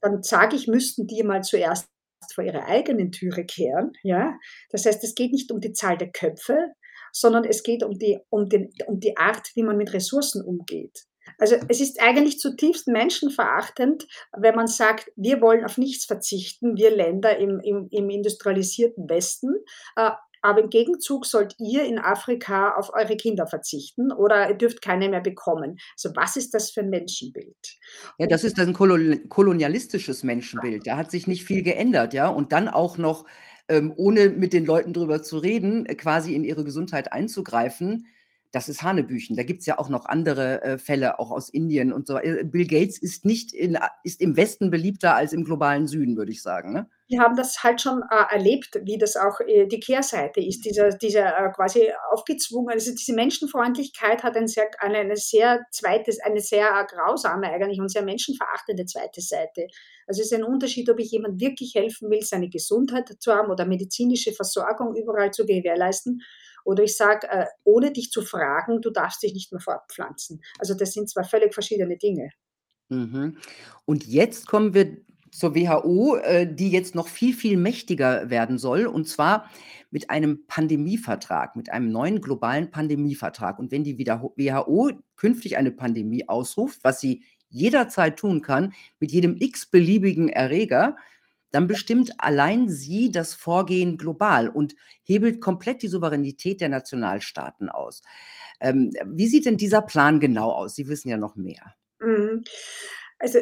dann sage ich, müssten die mal zuerst vor ihre eigenen Türe kehren. Ja? Das heißt, es geht nicht um die Zahl der Köpfe, sondern es geht um die, um, den, um die Art, wie man mit Ressourcen umgeht. Also es ist eigentlich zutiefst menschenverachtend, wenn man sagt, wir wollen auf nichts verzichten, wir Länder im, im, im industrialisierten Westen, äh, aber im Gegenzug sollt ihr in Afrika auf eure Kinder verzichten oder ihr dürft keine mehr bekommen. Also was ist das für ein Menschenbild? Ja, das ist ein kolonialistisches Menschenbild. Da hat sich nicht viel geändert, ja. Und dann auch noch, ähm, ohne mit den Leuten drüber zu reden, quasi in ihre Gesundheit einzugreifen das ist Hanebüchen. Da gibt es ja auch noch andere äh, Fälle, auch aus Indien und so. Äh, Bill Gates ist nicht in, ist im Westen beliebter als im globalen Süden, würde ich sagen. Ne? Wir haben das halt schon äh, erlebt, wie das auch äh, die Kehrseite ist, dieser, dieser äh, quasi aufgezwungen, also diese Menschenfreundlichkeit hat ein sehr, eine, eine sehr zweites, eine sehr grausame eigentlich und sehr menschenverachtende zweite Seite. Also es ist ein Unterschied, ob ich jemand wirklich helfen will, seine Gesundheit zu haben oder medizinische Versorgung überall zu gewährleisten oder ich sage, äh, ohne dich zu fragen, du darfst dich nicht mehr fortpflanzen. Also das sind zwei völlig verschiedene Dinge. Mhm. Und jetzt kommen wir zur WHO, äh, die jetzt noch viel, viel mächtiger werden soll, und zwar mit einem Pandemievertrag, mit einem neuen globalen Pandemievertrag. Und wenn die WHO künftig eine Pandemie ausruft, was sie jederzeit tun kann, mit jedem x-beliebigen Erreger, dann bestimmt allein sie das Vorgehen global und hebelt komplett die Souveränität der Nationalstaaten aus. Ähm, wie sieht denn dieser Plan genau aus? Sie wissen ja noch mehr. Mhm. Also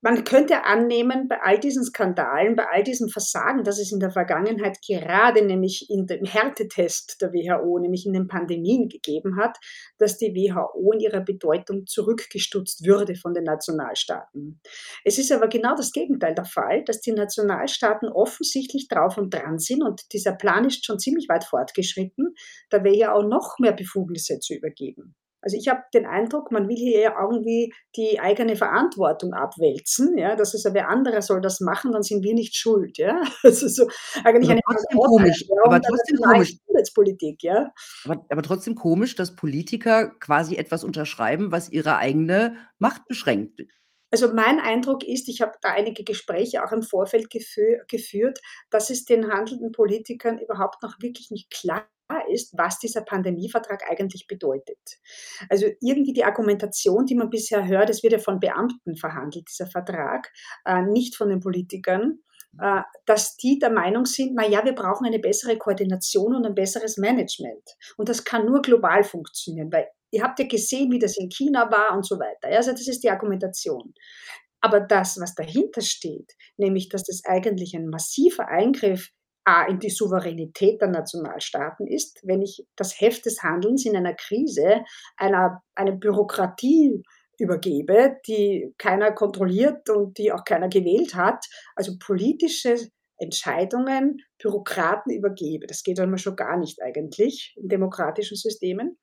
man könnte annehmen, bei all diesen Skandalen, bei all diesem Versagen, das es in der Vergangenheit gerade nämlich in dem Härtetest der WHO, nämlich in den Pandemien gegeben hat, dass die WHO in ihrer Bedeutung zurückgestutzt würde von den Nationalstaaten. Es ist aber genau das Gegenteil der Fall, dass die Nationalstaaten offensichtlich drauf und dran sind und dieser Plan ist schon ziemlich weit fortgeschritten, der WHO noch mehr Befugnisse zu übergeben. Also ich habe den Eindruck, man will hier ja irgendwie die eigene Verantwortung abwälzen, ja, dass also wer anderer soll das machen, dann sind wir nicht schuld, ja. Also so eigentlich aber eine trotzdem komisch, aber trotzdem komisch. Gesundheitspolitik, ja. Aber, aber trotzdem komisch, dass Politiker quasi etwas unterschreiben, was ihre eigene Macht beschränkt. Also mein Eindruck ist, ich habe da einige Gespräche auch im Vorfeld gefü geführt, dass es den handelnden Politikern überhaupt noch wirklich nicht klar ist, was dieser Pandemievertrag eigentlich bedeutet. Also irgendwie die Argumentation, die man bisher hört, es wird ja von Beamten verhandelt, dieser Vertrag, äh, nicht von den Politikern, äh, dass die der Meinung sind, na ja, wir brauchen eine bessere Koordination und ein besseres Management. Und das kann nur global funktionieren, weil ihr habt ja gesehen, wie das in China war und so weiter. Also das ist die Argumentation. Aber das, was dahinter steht, nämlich, dass das eigentlich ein massiver Eingriff A, in die Souveränität der Nationalstaaten ist, wenn ich das Heft des Handelns in einer Krise einer, einer Bürokratie übergebe, die keiner kontrolliert und die auch keiner gewählt hat, also politische Entscheidungen Bürokraten übergebe. Das geht einmal schon gar nicht eigentlich in demokratischen Systemen.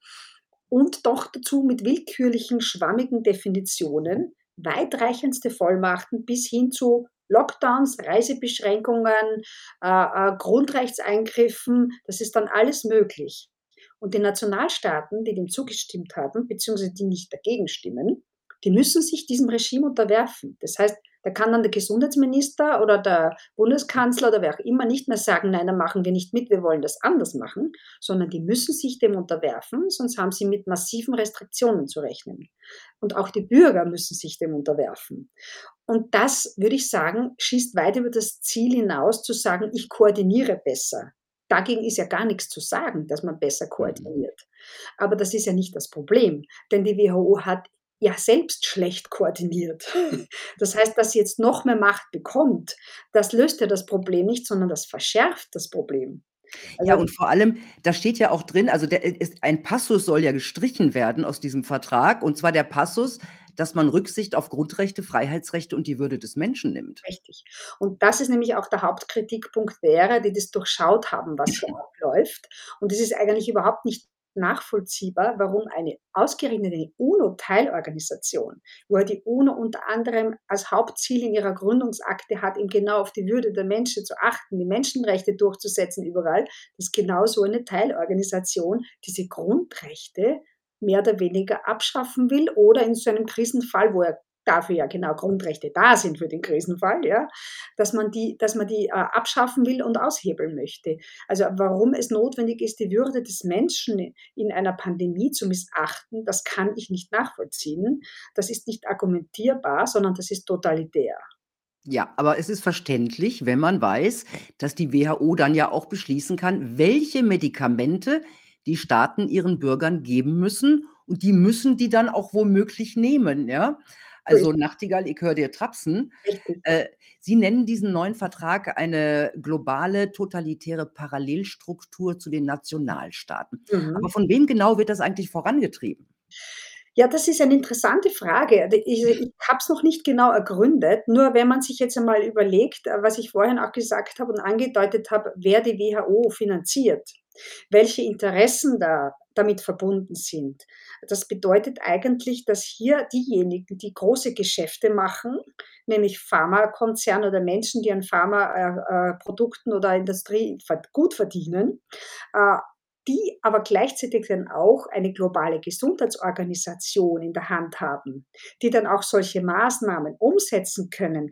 Und doch dazu mit willkürlichen, schwammigen Definitionen, weitreichendste Vollmachten bis hin zu Lockdowns, Reisebeschränkungen, äh, äh, Grundrechtseingriffen, das ist dann alles möglich. Und die Nationalstaaten, die dem zugestimmt haben, beziehungsweise die nicht dagegen stimmen, die müssen sich diesem Regime unterwerfen. Das heißt, da kann dann der Gesundheitsminister oder der Bundeskanzler oder wer auch immer nicht mehr sagen, nein, da machen wir nicht mit, wir wollen das anders machen, sondern die müssen sich dem unterwerfen, sonst haben sie mit massiven Restriktionen zu rechnen. Und auch die Bürger müssen sich dem unterwerfen. Und das, würde ich sagen, schießt weit über das Ziel hinaus, zu sagen, ich koordiniere besser. dagegen ist ja gar nichts zu sagen, dass man besser Mhm. koordiniert. Aber das ist ja nicht das Problem, denn die WHO hat ja selbst schlecht koordiniert. Das heißt, dass sie jetzt noch mehr Macht bekommt, das löst ja das Problem nicht, sondern das verschärft das Problem. Ja, Also und vor allem, da steht ja auch drin also, der ist ein Passus soll ja gestrichen werden aus diesem Vertrag, und zwar der Passus, dass man Rücksicht auf Grundrechte, Freiheitsrechte und die Würde des Menschen nimmt. Richtig. Und das ist nämlich auch der Hauptkritikpunkt derer, die das durchschaut haben, was hier abläuft. Und es ist eigentlich überhaupt nicht nachvollziehbar, warum eine ausgerechnete UNO-Teilorganisation, wo die UNO unter anderem als Hauptziel in ihrer Gründungsakte hat, eben genau auf die Würde der Menschen zu achten, die Menschenrechte durchzusetzen überall, dass genau so eine Teilorganisation diese Grundrechte mehr oder weniger abschaffen will oder in so einem Krisenfall, wo ja dafür ja genau Grundrechte da sind für den Krisenfall, ja, dass man die dass man die, äh, abschaffen will und aushebeln möchte. Also, warum es notwendig ist, die Würde des Menschen in einer Pandemie zu missachten, das kann ich nicht nachvollziehen. Das ist nicht argumentierbar, sondern das ist totalitär. Ja, aber es ist verständlich, wenn man weiß, dass die WHO dann ja auch beschließen kann, welche Medikamente die Staaten ihren Bürgern geben müssen und die müssen die dann auch womöglich nehmen, ja? Also, Nachtigall, ich höre dir trapsen. Äh, Sie nennen diesen neuen Vertrag eine globale totalitäre Parallelstruktur zu den Nationalstaaten. Mhm. Aber von wem genau wird das eigentlich vorangetrieben? Ja, das ist eine interessante Frage. D ich ich habe es noch nicht genau ergründet, nur wenn man sich jetzt einmal überlegt, äh, was ich vorhin auch gesagt habe und angedeutet habe, wer die WHO finanziert, welche Interessen da damit verbunden sind. Das bedeutet eigentlich, dass hier diejenigen, die große Geschäfte machen, nämlich Pharmakonzerne oder Menschen, die an Pharma äh, äh, oder Industrie gut verdienen, äh, die aber gleichzeitig dann auch eine globale Gesundheitsorganisation in der Hand haben, die dann auch solche Maßnahmen umsetzen können.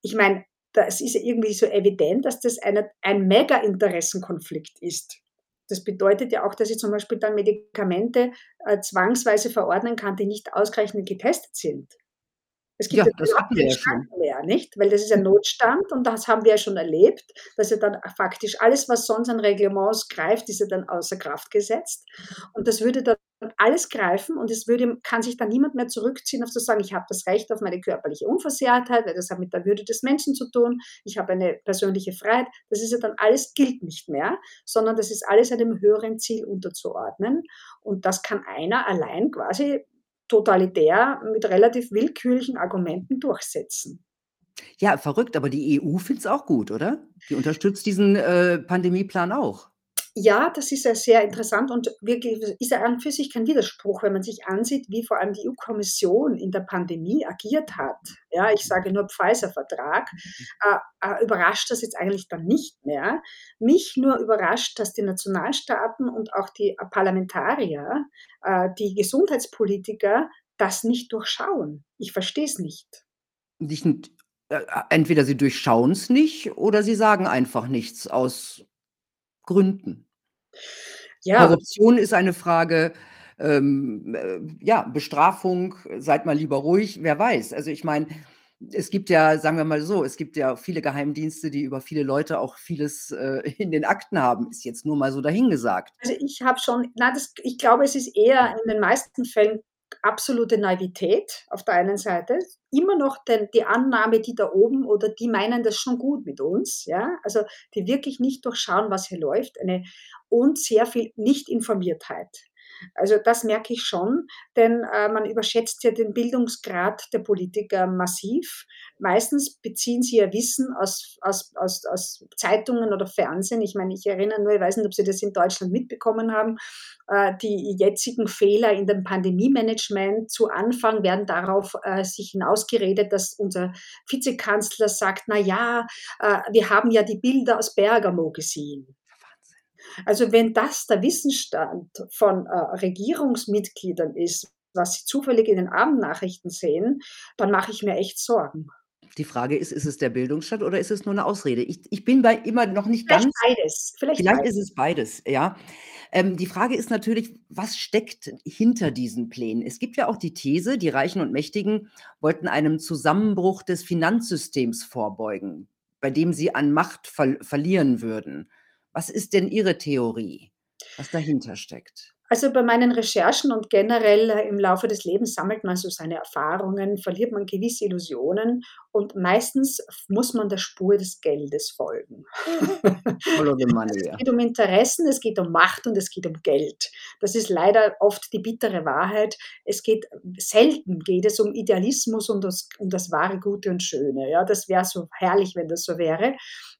Ich meine, das ist irgendwie so evident, dass das eine ein Mega-Interessenkonflikt ist. Das bedeutet ja auch, dass ich zum Beispiel dann Medikamente, äh, zwangsweise verordnen kann, die nicht ausreichend getestet sind. Es gibt Ja, ja das hatten wir ja schon. mehr, nicht? Weil das ist ein Notstand und das haben wir ja schon erlebt, dass ja dann faktisch alles, was sonst an Reglements greift, ist ja dann außer Kraft gesetzt. Und das würde dann alles greifen und es würde kann sich dann niemand mehr zurückziehen, auf zu sagen: „Ich habe das Recht auf meine körperliche Unversehrtheit, weil das hat mit der Würde des Menschen zu tun. Ich habe eine persönliche Freiheit.“ Das ist ja dann alles gilt nicht mehr, sondern das ist alles einem höheren Ziel unterzuordnen. Und das kann einer allein quasi totalitär mit relativ willkürlichen Argumenten durchsetzen. Ja, verrückt, aber die EU findet's auch gut, oder? Die unterstützt diesen, äh, Pandemieplan auch. Ja, das ist ja sehr interessant und wirklich ist ja an für sich kein Widerspruch, wenn man sich ansieht, wie vor allem die EU-Kommission in der Pandemie agiert hat. Ja, ich sage nur Pfizer-Vertrag. Äh, überrascht das jetzt eigentlich dann nicht mehr. Mich nur überrascht, dass die Nationalstaaten und auch die, Parlamentarier, äh, die Gesundheitspolitiker das nicht durchschauen. Ich verstehe es nicht. Äh, entweder sie durchschauen's nicht oder sie sagen einfach nichts aus Gründen. Ja. Korruption ist eine Frage, ähm, äh, ja, Bestrafung, seid mal lieber ruhig, wer weiß. Also, ich meine, es gibt ja, sagen wir mal so, es gibt ja viele Geheimdienste, die über viele Leute auch vieles, äh, in den Akten haben. Ist jetzt nur mal so dahingesagt. Also, ich habe schon na, das ich glaube, es ist eher in den meisten Fällen absolute Naivität auf der einen Seite. Immer noch denn die Annahme, die da oben oder die meinen das schon gut mit uns, ja? Also, die wirklich nicht durchschauen, was hier läuft, eine und sehr viel Nichtinformiertheit. Also, das merke ich schon, denn, äh, man überschätzt ja den Bildungsgrad der Politiker massiv. Meistens beziehen sie ihr Wissen aus aus aus aus Zeitungen oder Fernsehen. Ich meine, ich erinnere nur ich weiß nicht, ob Sie das in Deutschland mitbekommen haben, äh, die jetzigen Fehler in dem Pandemie-Management zu Anfang werden darauf, äh, sich hinausgeredet, dass unser Vizekanzler sagt: „Na ja, äh, wir haben ja die Bilder aus Bergamo gesehen.“ Ja. Also, wenn das der Wissensstand von, äh, Regierungsmitgliedern ist, was sie zufällig in den Abendnachrichten sehen, dann mache ich mir echt Sorgen. Die Frage ist, ist es der Bildungsstand oder ist es nur 'ne Ausrede? Ich ich bin bei immer noch nicht Vielleicht ganz beides, vielleicht vielleicht beides. ist es beides, ja. Ähm, die Frage ist natürlich, was steckt hinter diesen Plänen? Es gibt ja auch die These, die Reichen und Mächtigen wollten einem Zusammenbruch des Finanzsystems vorbeugen, bei dem sie an Macht verl verlieren würden. Was ist denn Ihre Theorie, was dahinter steckt? Also, bei meinen Recherchen und generell äh, im Laufe des Lebens sammelt man so seine Erfahrungen, verliert man gewisse Illusionen und meistens muss man der Spur des Geldes folgen. Money, Es geht um Interessen, es geht um Macht und es geht um Geld. Das ist leider oft die bittere Wahrheit. Es geht selten geht es um Idealismus und das um das wahre Gute und Schöne, ja? Das wäre so herrlich, wenn das so wäre.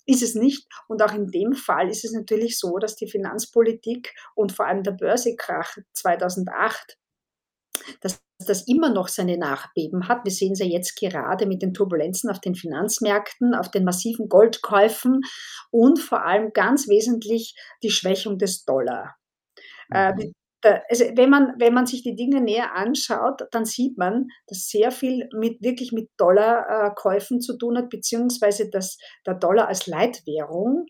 Ist es nicht und auch in dem Fall ist es natürlich so, dass die Finanzpolitik und vor allem der Börsekrach 2008 dass das immer noch seine Nachbeben hat. Wir sehen's ja jetzt gerade mit den Turbulenzen auf den Finanzmärkten, auf den massiven Goldkäufen und vor allem ganz wesentlich die Schwächung des Dollar. Äh, Mhm. Da also, wenn man wenn man sich die Dinge näher anschaut, dann sieht man, dass sehr viel mit wirklich mit Dollar äh, zu tun hat, beziehungsweise dass der Dollar als Leitwährung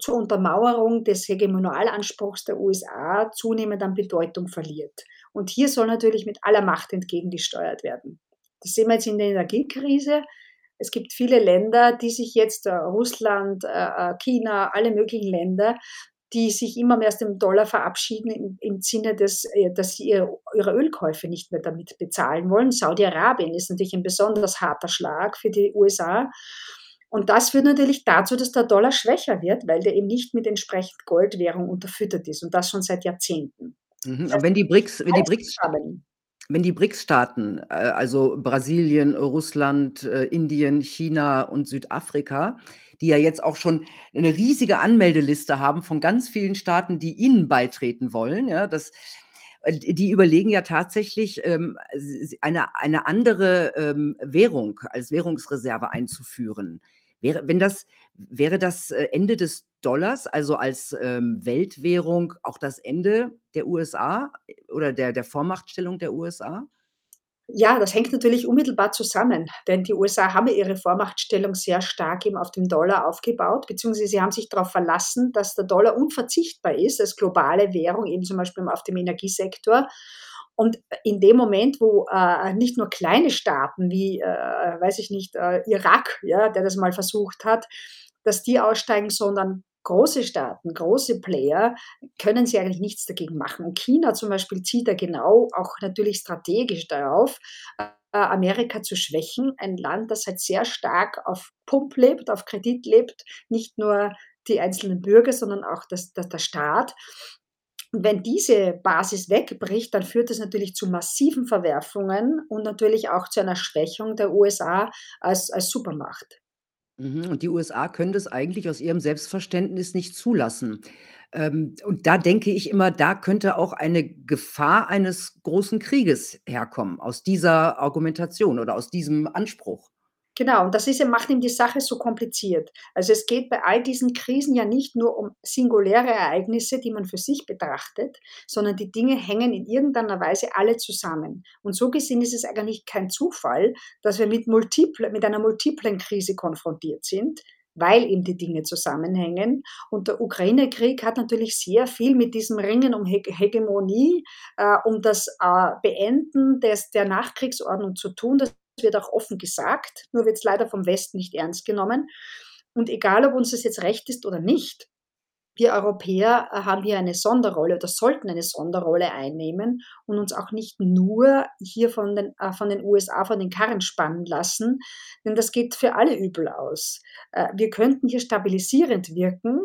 zur Untermauerung des Hegemonialanspruchs der USA zunehmend an Bedeutung verliert. Und hier soll natürlich mit aller Macht entgegengesteuert werden. Das sehen wir jetzt in der Energiekrise. Es gibt viele Länder, die sich jetzt äh, Russland, äh, äh, China, alle möglichen Länder, die sich immer mehr aus dem Dollar verabschieden im im Sinne des äh, dass sie ihr ihre Ölkäufe nicht mehr damit bezahlen wollen. Saudi-Arabien ist natürlich ein besonders harter Schlag für die USA. Und das führt natürlich dazu, dass der Dollar schwächer wird, weil der eben nicht mit entsprechend Goldwährung unterfüttert ist und das schon seit Jahrzehnten. Mhm, aber wenn die BRICS wenn die BRICS wenn die BRICS-Staaten, äh, also Brasilien, Russland, äh, Indien, China und Südafrika, die ja jetzt auch schon 'ne riesige Anmeldeliste haben von ganz vielen Staaten, die ihnen beitreten wollen, ja, das äh, die überlegen ja tatsächlich, ähm, eine eine andere, ähm, Währung als Währungsreserve einzuführen. Wäre wenn das wäre das, äh, Ende des Dollars, also als, ähm, Weltwährung auch das Ende der USA oder der der Vormachtstellung der USA? Ja, das hängt natürlich unmittelbar zusammen, denn die USA haben ihre Vormachtstellung sehr stark eben auf dem Dollar aufgebaut, beziehungsweise sie haben sich darauf verlassen, dass der Dollar unverzichtbar ist als globale Währung, eben zum Beispiel auf dem Energiesektor. Und in dem Moment, wo, äh, nicht nur kleine Staaten wie, äh, weiß ich nicht, äh, Irak, ja, der das mal versucht hat, dass die aussteigen, sondern große Staaten, große Player können sie eigentlich nichts dagegen machen. Und China zum Beispiel zielt da genau auch natürlich strategisch darauf, äh, Amerika zu schwächen. Ein Land, das halt sehr stark auf Pump lebt, auf Kredit lebt, nicht nur die einzelnen Bürger, sondern auch das der der Staat. Und wenn diese Basis wegbricht, dann führt das natürlich zu massiven Verwerfungen und natürlich auch zu einer Schwächung der USA als als Supermacht. Mhm, und die USA können das eigentlich aus ihrem Selbstverständnis nicht zulassen. Ähm, und da denke ich immer, da könnte auch eine Gefahr eines großen Krieges herkommen, aus dieser Argumentation oder aus diesem Anspruch. Genau, und das ist macht eben die Sache so kompliziert. Also, es geht bei all diesen Krisen ja nicht nur um singuläre Ereignisse, die man für sich betrachtet, sondern die Dinge hängen in irgendeiner Weise alle zusammen. Und so gesehen ist es eigentlich kein Zufall, dass wir mit multiple mit einer multiplen Krise konfrontiert sind, weil eben die Dinge zusammenhängen. Und der Ukraine-Krieg hat natürlich sehr viel mit diesem Ringen um Heg Hegemonie, äh, um das, äh, Beenden des der Nachkriegsordnung zu tun. Das wird auch offen gesagt, nur wird's leider vom Westen nicht ernst genommen. Und egal, ob uns das jetzt recht ist oder nicht, wir Europäer, äh, haben hier eine Sonderrolle oder sollten eine Sonderrolle einnehmen und uns auch nicht nur hier von den äh, von den USA von den Karren spannen lassen, denn das geht für alle übel aus. Äh, wir könnten hier stabilisierend wirken,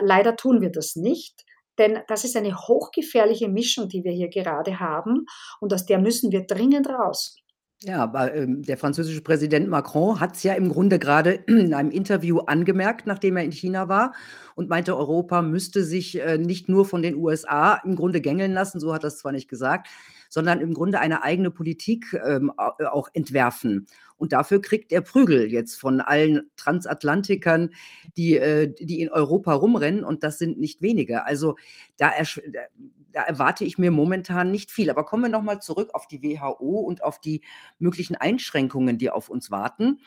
leider tun wir das nicht, denn das ist eine hochgefährliche Mischung, die wir hier gerade haben und aus der müssen wir dringend raus. Ja, aber, ähm, der französische Präsident Macron hat's ja im Grunde grade in einem Interview angemerkt, nachdem er in China war und meinte, Europa müsste sich, äh, nicht nur von den USA im Grunde gängeln lassen, so hat er's zwar nicht gesagt, sondern im Grunde eine eigene Politik, ähm, äh, auch entwerfen. Und dafür kriegt er Prügel jetzt von allen Transatlantikern, die äh, die in Europa rumrennen und das sind nicht wenige. Also, da da erwarte ich mir momentan nicht viel. Aber kommen wir noch mal zurück auf die WHO und auf die möglichen Einschränkungen, die auf uns warten.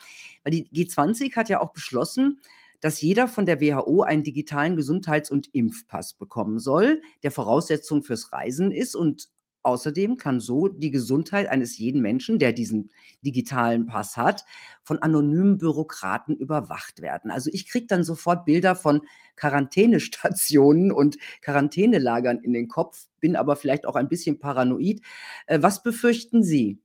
Weil die G20 hat ja auch beschlossen, dass jeder von der WHO einen digitalen Gesundheits und Impfpass bekommen soll, der Voraussetzung fürs Reisen ist und außerdem kann so die Gesundheit eines jeden Menschen, der diesen digitalen Pass hat, von anonymen Bürokraten überwacht werden. Also ich kriege dann sofort Bilder von Quarantänestationen und Quarantänelagern in den Kopf, bin aber vielleicht auch ein bisschen paranoid. Äh, was befürchten Sie?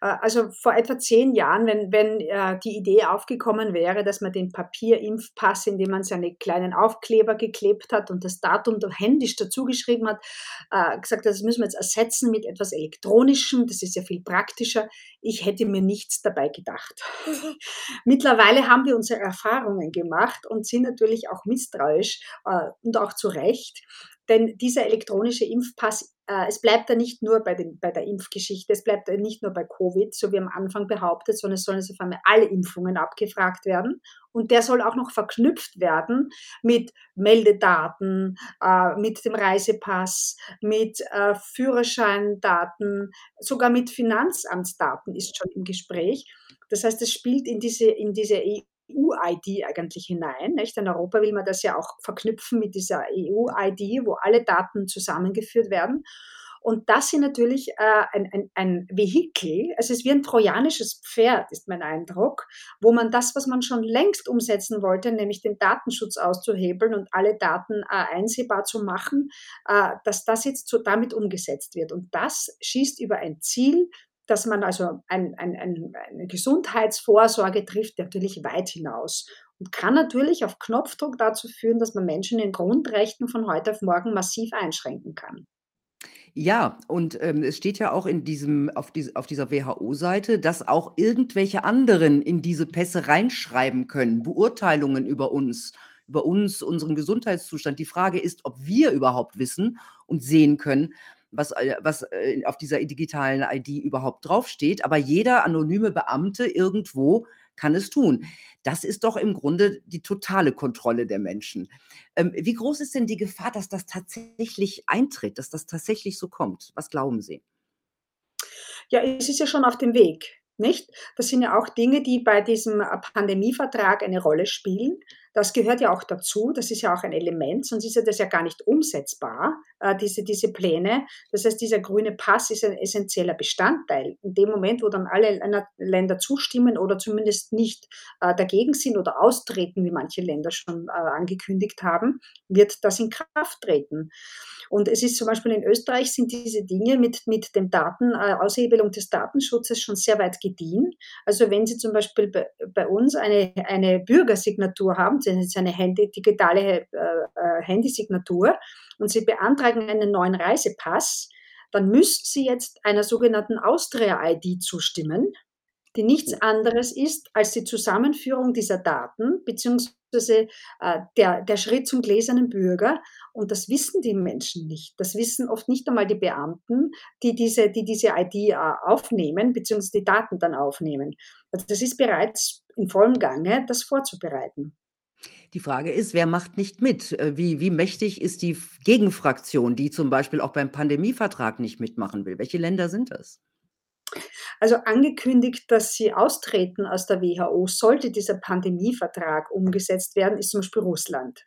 Äh, also vor etwa zehn Jahren, wenn, wenn äh, die Idee aufgekommen wäre, dass man den Papierimpfpass, in dem man seine kleinen Aufkleber geklebt hat und das Datum händisch dazugeschrieben hat, äh, gesagt hat, das müssen wir jetzt ersetzen mit etwas Elektronischem, das ist ja viel praktischer. Ich hätte mir nichts dabei gedacht. Mittlerweile haben wir unsere Erfahrungen gemacht und sind natürlich auch misstrauisch äh, und auch zu Recht. Denn dieser elektronische Impfpass, es bleibt ja nicht nur bei, den, bei der Impfgeschichte, es bleibt ja nicht nur bei Covid, so wie am Anfang behauptet, sondern es sollen auf einmal alle Impfungen abgefragt werden. Und der soll auch noch verknüpft werden mit Meldedaten, äh, mit dem Reisepass, mit äh, Führerscheindaten, sogar mit Finanzamtsdaten ist schon im Gespräch. Das heißt, es spielt in diese, in diese EU-ID eigentlich hinein. Nicht? In Europa will man das ja auch verknüpfen mit dieser EU-ID, wo alle Daten zusammengeführt werden. Und das sind natürlich äh, ein, ein, ein Vehikel, es ist wie ein trojanisches Pferd, ist mein Eindruck, wo man das, was man schon längst umsetzen wollte, nämlich den Datenschutz auszuhebeln und alle Daten äh, einsehbar zu machen, äh, dass das jetzt so damit umgesetzt wird. Und das schießt über ein Ziel, dass man also ein, ein, ein, eine Gesundheitsvorsorge trifft natürlich weit hinaus und kann natürlich auf Knopfdruck dazu führen, dass man Menschen in Grundrechten von heute auf morgen massiv einschränken kann. Ja, und, ähm, es steht ja auch in diesem auf dies auf dieser WHO-Seite, dass auch irgendwelche anderen in diese Pässe reinschreiben können, Beurteilungen über uns über uns, unseren Gesundheitszustand. Die Frage ist, ob wir überhaupt wissen und sehen können, was, äh, was äh, auf dieser digitalen ID überhaupt draufsteht. Aber jeder anonyme Beamte irgendwo kann es tun. Das ist doch im Grunde die totale Kontrolle der Menschen. Ähm, wie groß ist denn die Gefahr, dass das tatsächlich eintritt, dass das tatsächlich so kommt? Was glauben Sie? Ja, es ist ja schon auf dem Weg. Nicht? Das sind ja auch Dinge, die bei diesem Pandemievertrag eine Rolle spielen. Das gehört ja auch dazu. Das ist ja auch ein Element, sonst ist ja das ja gar nicht umsetzbar, äh, diese, diese Pläne. Das heißt, dieser grüne Pass ist ein essentieller Bestandteil. In dem Moment, wo dann alle Länder zustimmen oder zumindest nicht äh, dagegen sind oder austreten, wie manche Länder schon angekündigt haben, wird das in Kraft treten. Und es ist zum Beispiel in Österreich sind diese Dinge mit, mit dem Daten, äh, Aushebelung des Datenschutzes schon sehr weit gediehen. Also wenn Sie zum Beispiel bei, bei uns eine, eine Bürgersignatur haben, das ist eine Handy, digitale äh, äh, Handysignatur, und Sie beantragen einen neuen Reisepass, dann müssten Sie jetzt einer sogenannten Austria-ID zustimmen die nichts anderes ist als die Zusammenführung dieser Daten beziehungsweise äh, der, der Schritt zum gläsernen Bürger. Und das wissen die Menschen nicht. Das wissen oft nicht einmal die Beamten, die diese, die diese ID äh, aufnehmen beziehungsweise die Daten dann aufnehmen. Also das ist bereits in vollem Gange, das vorzubereiten. Die Frage ist, wer macht nicht mit? Äh, wie, wie mächtig ist die Gegenfraktion, die zum Beispiel auch beim Pandemievertrag nicht mitmachen will? Welche Länder sind das? Also angekündigt, dass sie austreten aus der WHO, sollte dieser Pandemievertrag umgesetzt werden, ist zum Beispiel Russland.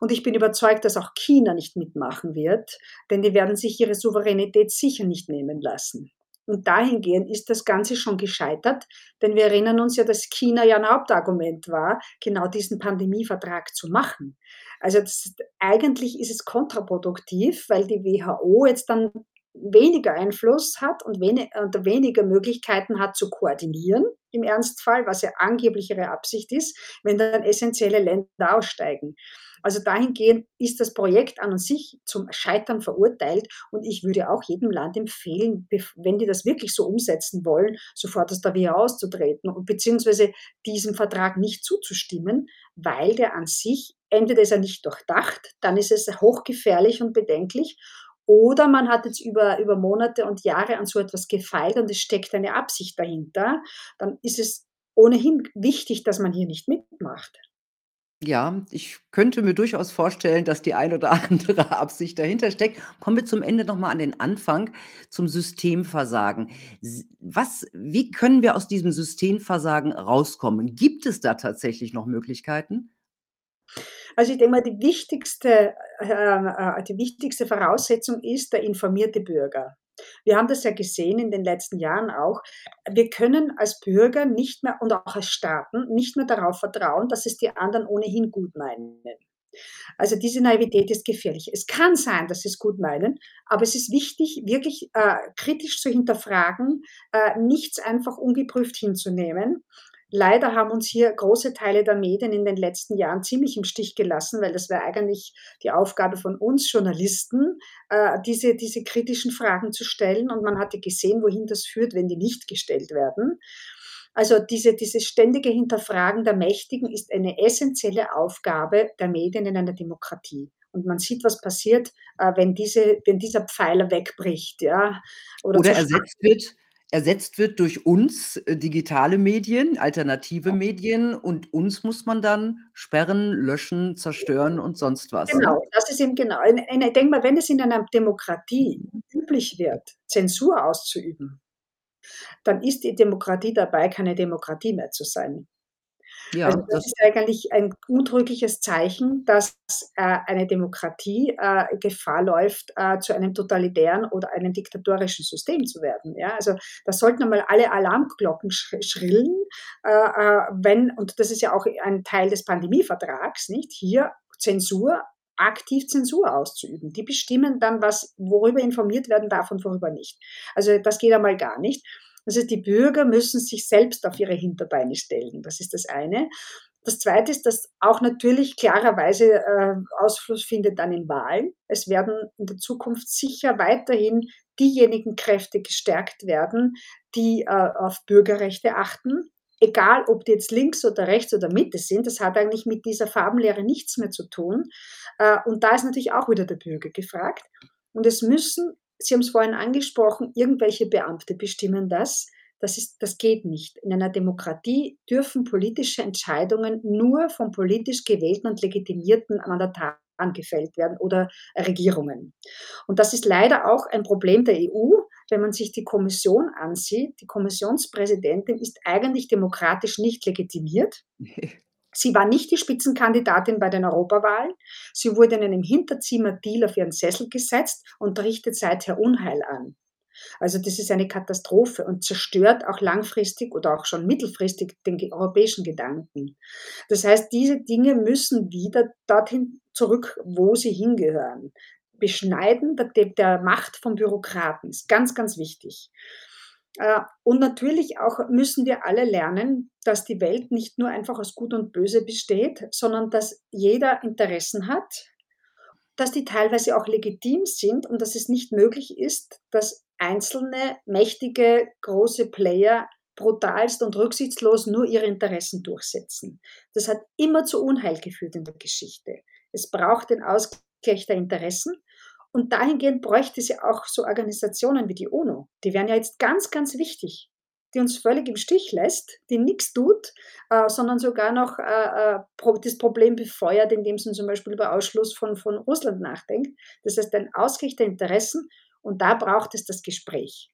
Und ich bin überzeugt, dass auch China nicht mitmachen wird, denn die werden sich ihre Souveränität sicher nicht nehmen lassen. Und dahingehend ist das Ganze schon gescheitert, denn wir erinnern uns ja, dass China ja ein Hauptargument war, genau diesen Pandemievertrag zu machen. Also das, eigentlich ist es kontraproduktiv, weil die WHO jetzt dann weniger Einfluss hat und, wenig, und weniger Möglichkeiten hat zu koordinieren, im Ernstfall, was ja angeblich ihre Absicht ist, wenn dann essentielle Länder aussteigen. Also dahingehend ist das Projekt an und sich zum Scheitern verurteilt und ich würde auch jedem Land empfehlen, wenn die das wirklich so umsetzen wollen, sofort aus der WHO auszutreten und beziehungsweise diesem Vertrag nicht zuzustimmen, weil der an sich entweder ist er nicht durchdacht, dann ist es hochgefährlich und bedenklich oder man hat jetzt über, über Monate und Jahre an so etwas gefeilt und es steckt eine Absicht dahinter, dann ist es ohnehin wichtig, dass man hier nicht mitmacht. Ja, ich könnte mir durchaus vorstellen, dass die ein oder andere Absicht dahinter steckt. Kommen wir zum Ende noch mal an den Anfang, zum Systemversagen. was wie können wir aus diesem Systemversagen rauskommen? Gibt es da tatsächlich noch Möglichkeiten? Also, ich denke mal, die wichtigste äh, äh, die wichtigste Voraussetzung ist der informierte Bürger. Wir haben das ja gesehen in den letzten Jahren auch. Wir können als Bürger nicht mehr und auch als Staaten nicht mehr darauf vertrauen, dass es die anderen ohnehin gut meinen. Also diese Naivität ist gefährlich. Es kann sein, dass sie es gut meinen, aber es ist wichtig, wirklich äh, kritisch zu hinterfragen, äh, nichts einfach ungeprüft hinzunehmen. Leider haben uns hier große Teile der Medien in den letzten Jahren ziemlich im Stich gelassen, weil das wäre eigentlich die Aufgabe von uns Journalisten, äh, diese, diese kritischen Fragen zu stellen. Und man hatte gesehen, wohin das führt, wenn die nicht gestellt werden. Also diese, dieses ständige Hinterfragen der Mächtigen ist eine essentielle Aufgabe der Medien in einer Demokratie. Und man sieht, was passiert, äh, wenn, diese, wenn dieser Pfeiler wegbricht. Ja, oder, oder ersetzt wird ersetzt wird durch uns äh, digitale Medien, alternative Medien und uns muss man dann sperren, löschen, zerstören und sonst was, ne? Genau, das ist eben genau. Ich denke mal, wenn es in einer Demokratie üblich wird, Zensur auszuüben, dann ist die Demokratie dabei, keine Demokratie mehr zu sein. Ja, also das, das ist eigentlich ein untrügliches Zeichen, dass äh, eine Demokratie äh, Gefahr läuft, äh, zu einem totalitären oder einem diktatorischen System zu werden. Ja? Also da sollten einmal alle Alarmglocken schrillen, äh, äh, wenn, und das ist ja auch ein Teil des Pandemievertrags, nicht? Hier Zensur aktiv Zensur auszuüben. Die bestimmen dann, was, worüber informiert werden darf und worüber nicht. Also das geht einmal gar nicht. Also die Bürger müssen sich selbst auf ihre Hinterbeine stellen. Das ist das eine. Das Zweite ist, dass auch natürlich klarerweise äh, Ausfluss findet dann in Wahlen. Es werden in der Zukunft sicher weiterhin diejenigen Kräfte gestärkt werden, die äh, auf Bürgerrechte achten. Egal, ob die jetzt links oder rechts oder Mitte sind, das hat eigentlich mit dieser Farbenlehre nichts mehr zu tun. Äh, und da ist natürlich auch wieder der Bürger gefragt. Und es müssen Sie haben es vorhin angesprochen, irgendwelche Beamte bestimmen das. Das, ist, das geht nicht. In einer Demokratie dürfen politische Entscheidungen nur von politisch gewählten und legitimierten Mandataren gefällt werden oder Regierungen. Und das ist leider auch ein Problem der EU, wenn man sich die Kommission ansieht. Die Kommissionspräsidentin ist eigentlich demokratisch nicht legitimiert. Sie war nicht die Spitzenkandidatin bei den Europawahlen. Sie wurde in einem Hinterzimmer-Deal auf ihren Sessel gesetzt und richtet seither Unheil an. Also das ist eine Katastrophe und zerstört auch langfristig oder auch schon mittelfristig den europäischen Gedanken. Das heißt, diese Dinge müssen wieder dorthin zurück, wo sie hingehören. Beschneiden der, der Macht von Bürokraten ist ganz, ganz wichtig. Äh, und natürlich auch müssen wir alle lernen, dass die Welt nicht nur einfach aus Gut und Böse besteht, sondern dass jeder Interessen hat, dass die teilweise auch legitim sind und dass es nicht möglich ist, dass einzelne mächtige große Player brutalst und rücksichtslos nur ihre Interessen durchsetzen. Das hat immer zu Unheil geführt in der Geschichte. Es braucht den Ausgleich der Interessen und dahingehend bräuchte ja auch so Organisationen wie die UNO. Die wären ja jetzt ganz, ganz wichtig, die uns völlig im Stich lässt, die nichts tut, äh, sondern sogar noch äh, äh das Problem befeuert, indem sie zum Beispiel über Ausschluss von, von Russland nachdenkt. Das heißt, ein Ausgleich der Interessen und da braucht es das Gespräch.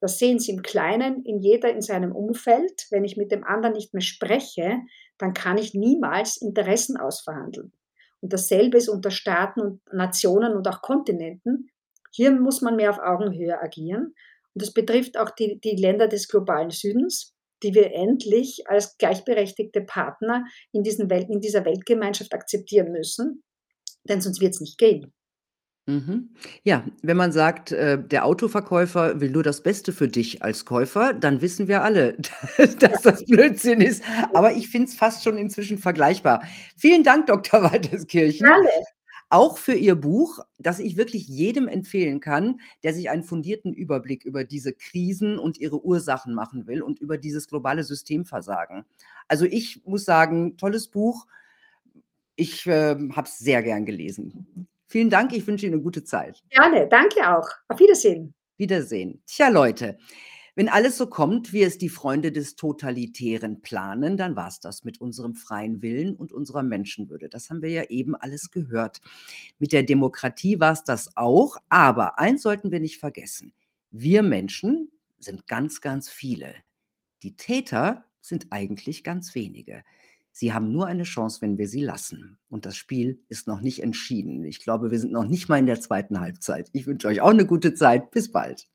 Das sehen Sie im Kleinen, in jeder in seinem Umfeld. Wenn ich mit dem anderen nicht mehr spreche, dann kann ich niemals Interessen ausverhandeln. Und dasselbe ist unter Staaten und Nationen und auch Kontinenten. Hier muss man mehr auf Augenhöhe agieren. Und das betrifft auch die, die Länder des globalen Südens, die wir endlich als gleichberechtigte Partner in, diesen Welt, in dieser Weltgemeinschaft akzeptieren müssen. Denn sonst wird es nicht gehen. Mhm. Ja, wenn man sagt, äh, der Autoverkäufer will nur das Beste für dich als Käufer, dann wissen wir alle, dass das Blödsinn ist. Aber ich finde es fast schon inzwischen vergleichbar. Vielen Dank, Dr. Walterskirchen. Gerne. Auch für Ihr Buch, das ich wirklich jedem empfehlen kann, der sich einen fundierten Überblick über diese Krisen und ihre Ursachen machen will und über dieses globale Systemversagen. Also ich muss sagen, tolles Buch. Ich äh, habe es sehr gern gelesen. Vielen Dank, ich wünsche Ihnen eine gute Zeit. Gerne, danke auch. Auf Wiedersehen. Wiedersehen. Tja, Leute, wenn alles so kommt, wie es die Freunde des Totalitären planen, dann war es das mit unserem freien Willen und unserer Menschenwürde. Das haben wir ja eben alles gehört. Mit der Demokratie war es das auch, aber eins sollten wir nicht vergessen. Wir Menschen sind ganz, ganz viele. Die Täter sind eigentlich ganz wenige. Sie haben nur eine Chance, wenn wir sie lassen. Und das Spiel ist noch nicht entschieden. Ich glaube, wir sind noch nicht mal in der zweiten Halbzeit. Ich wünsche euch auch eine gute Zeit. Bis bald.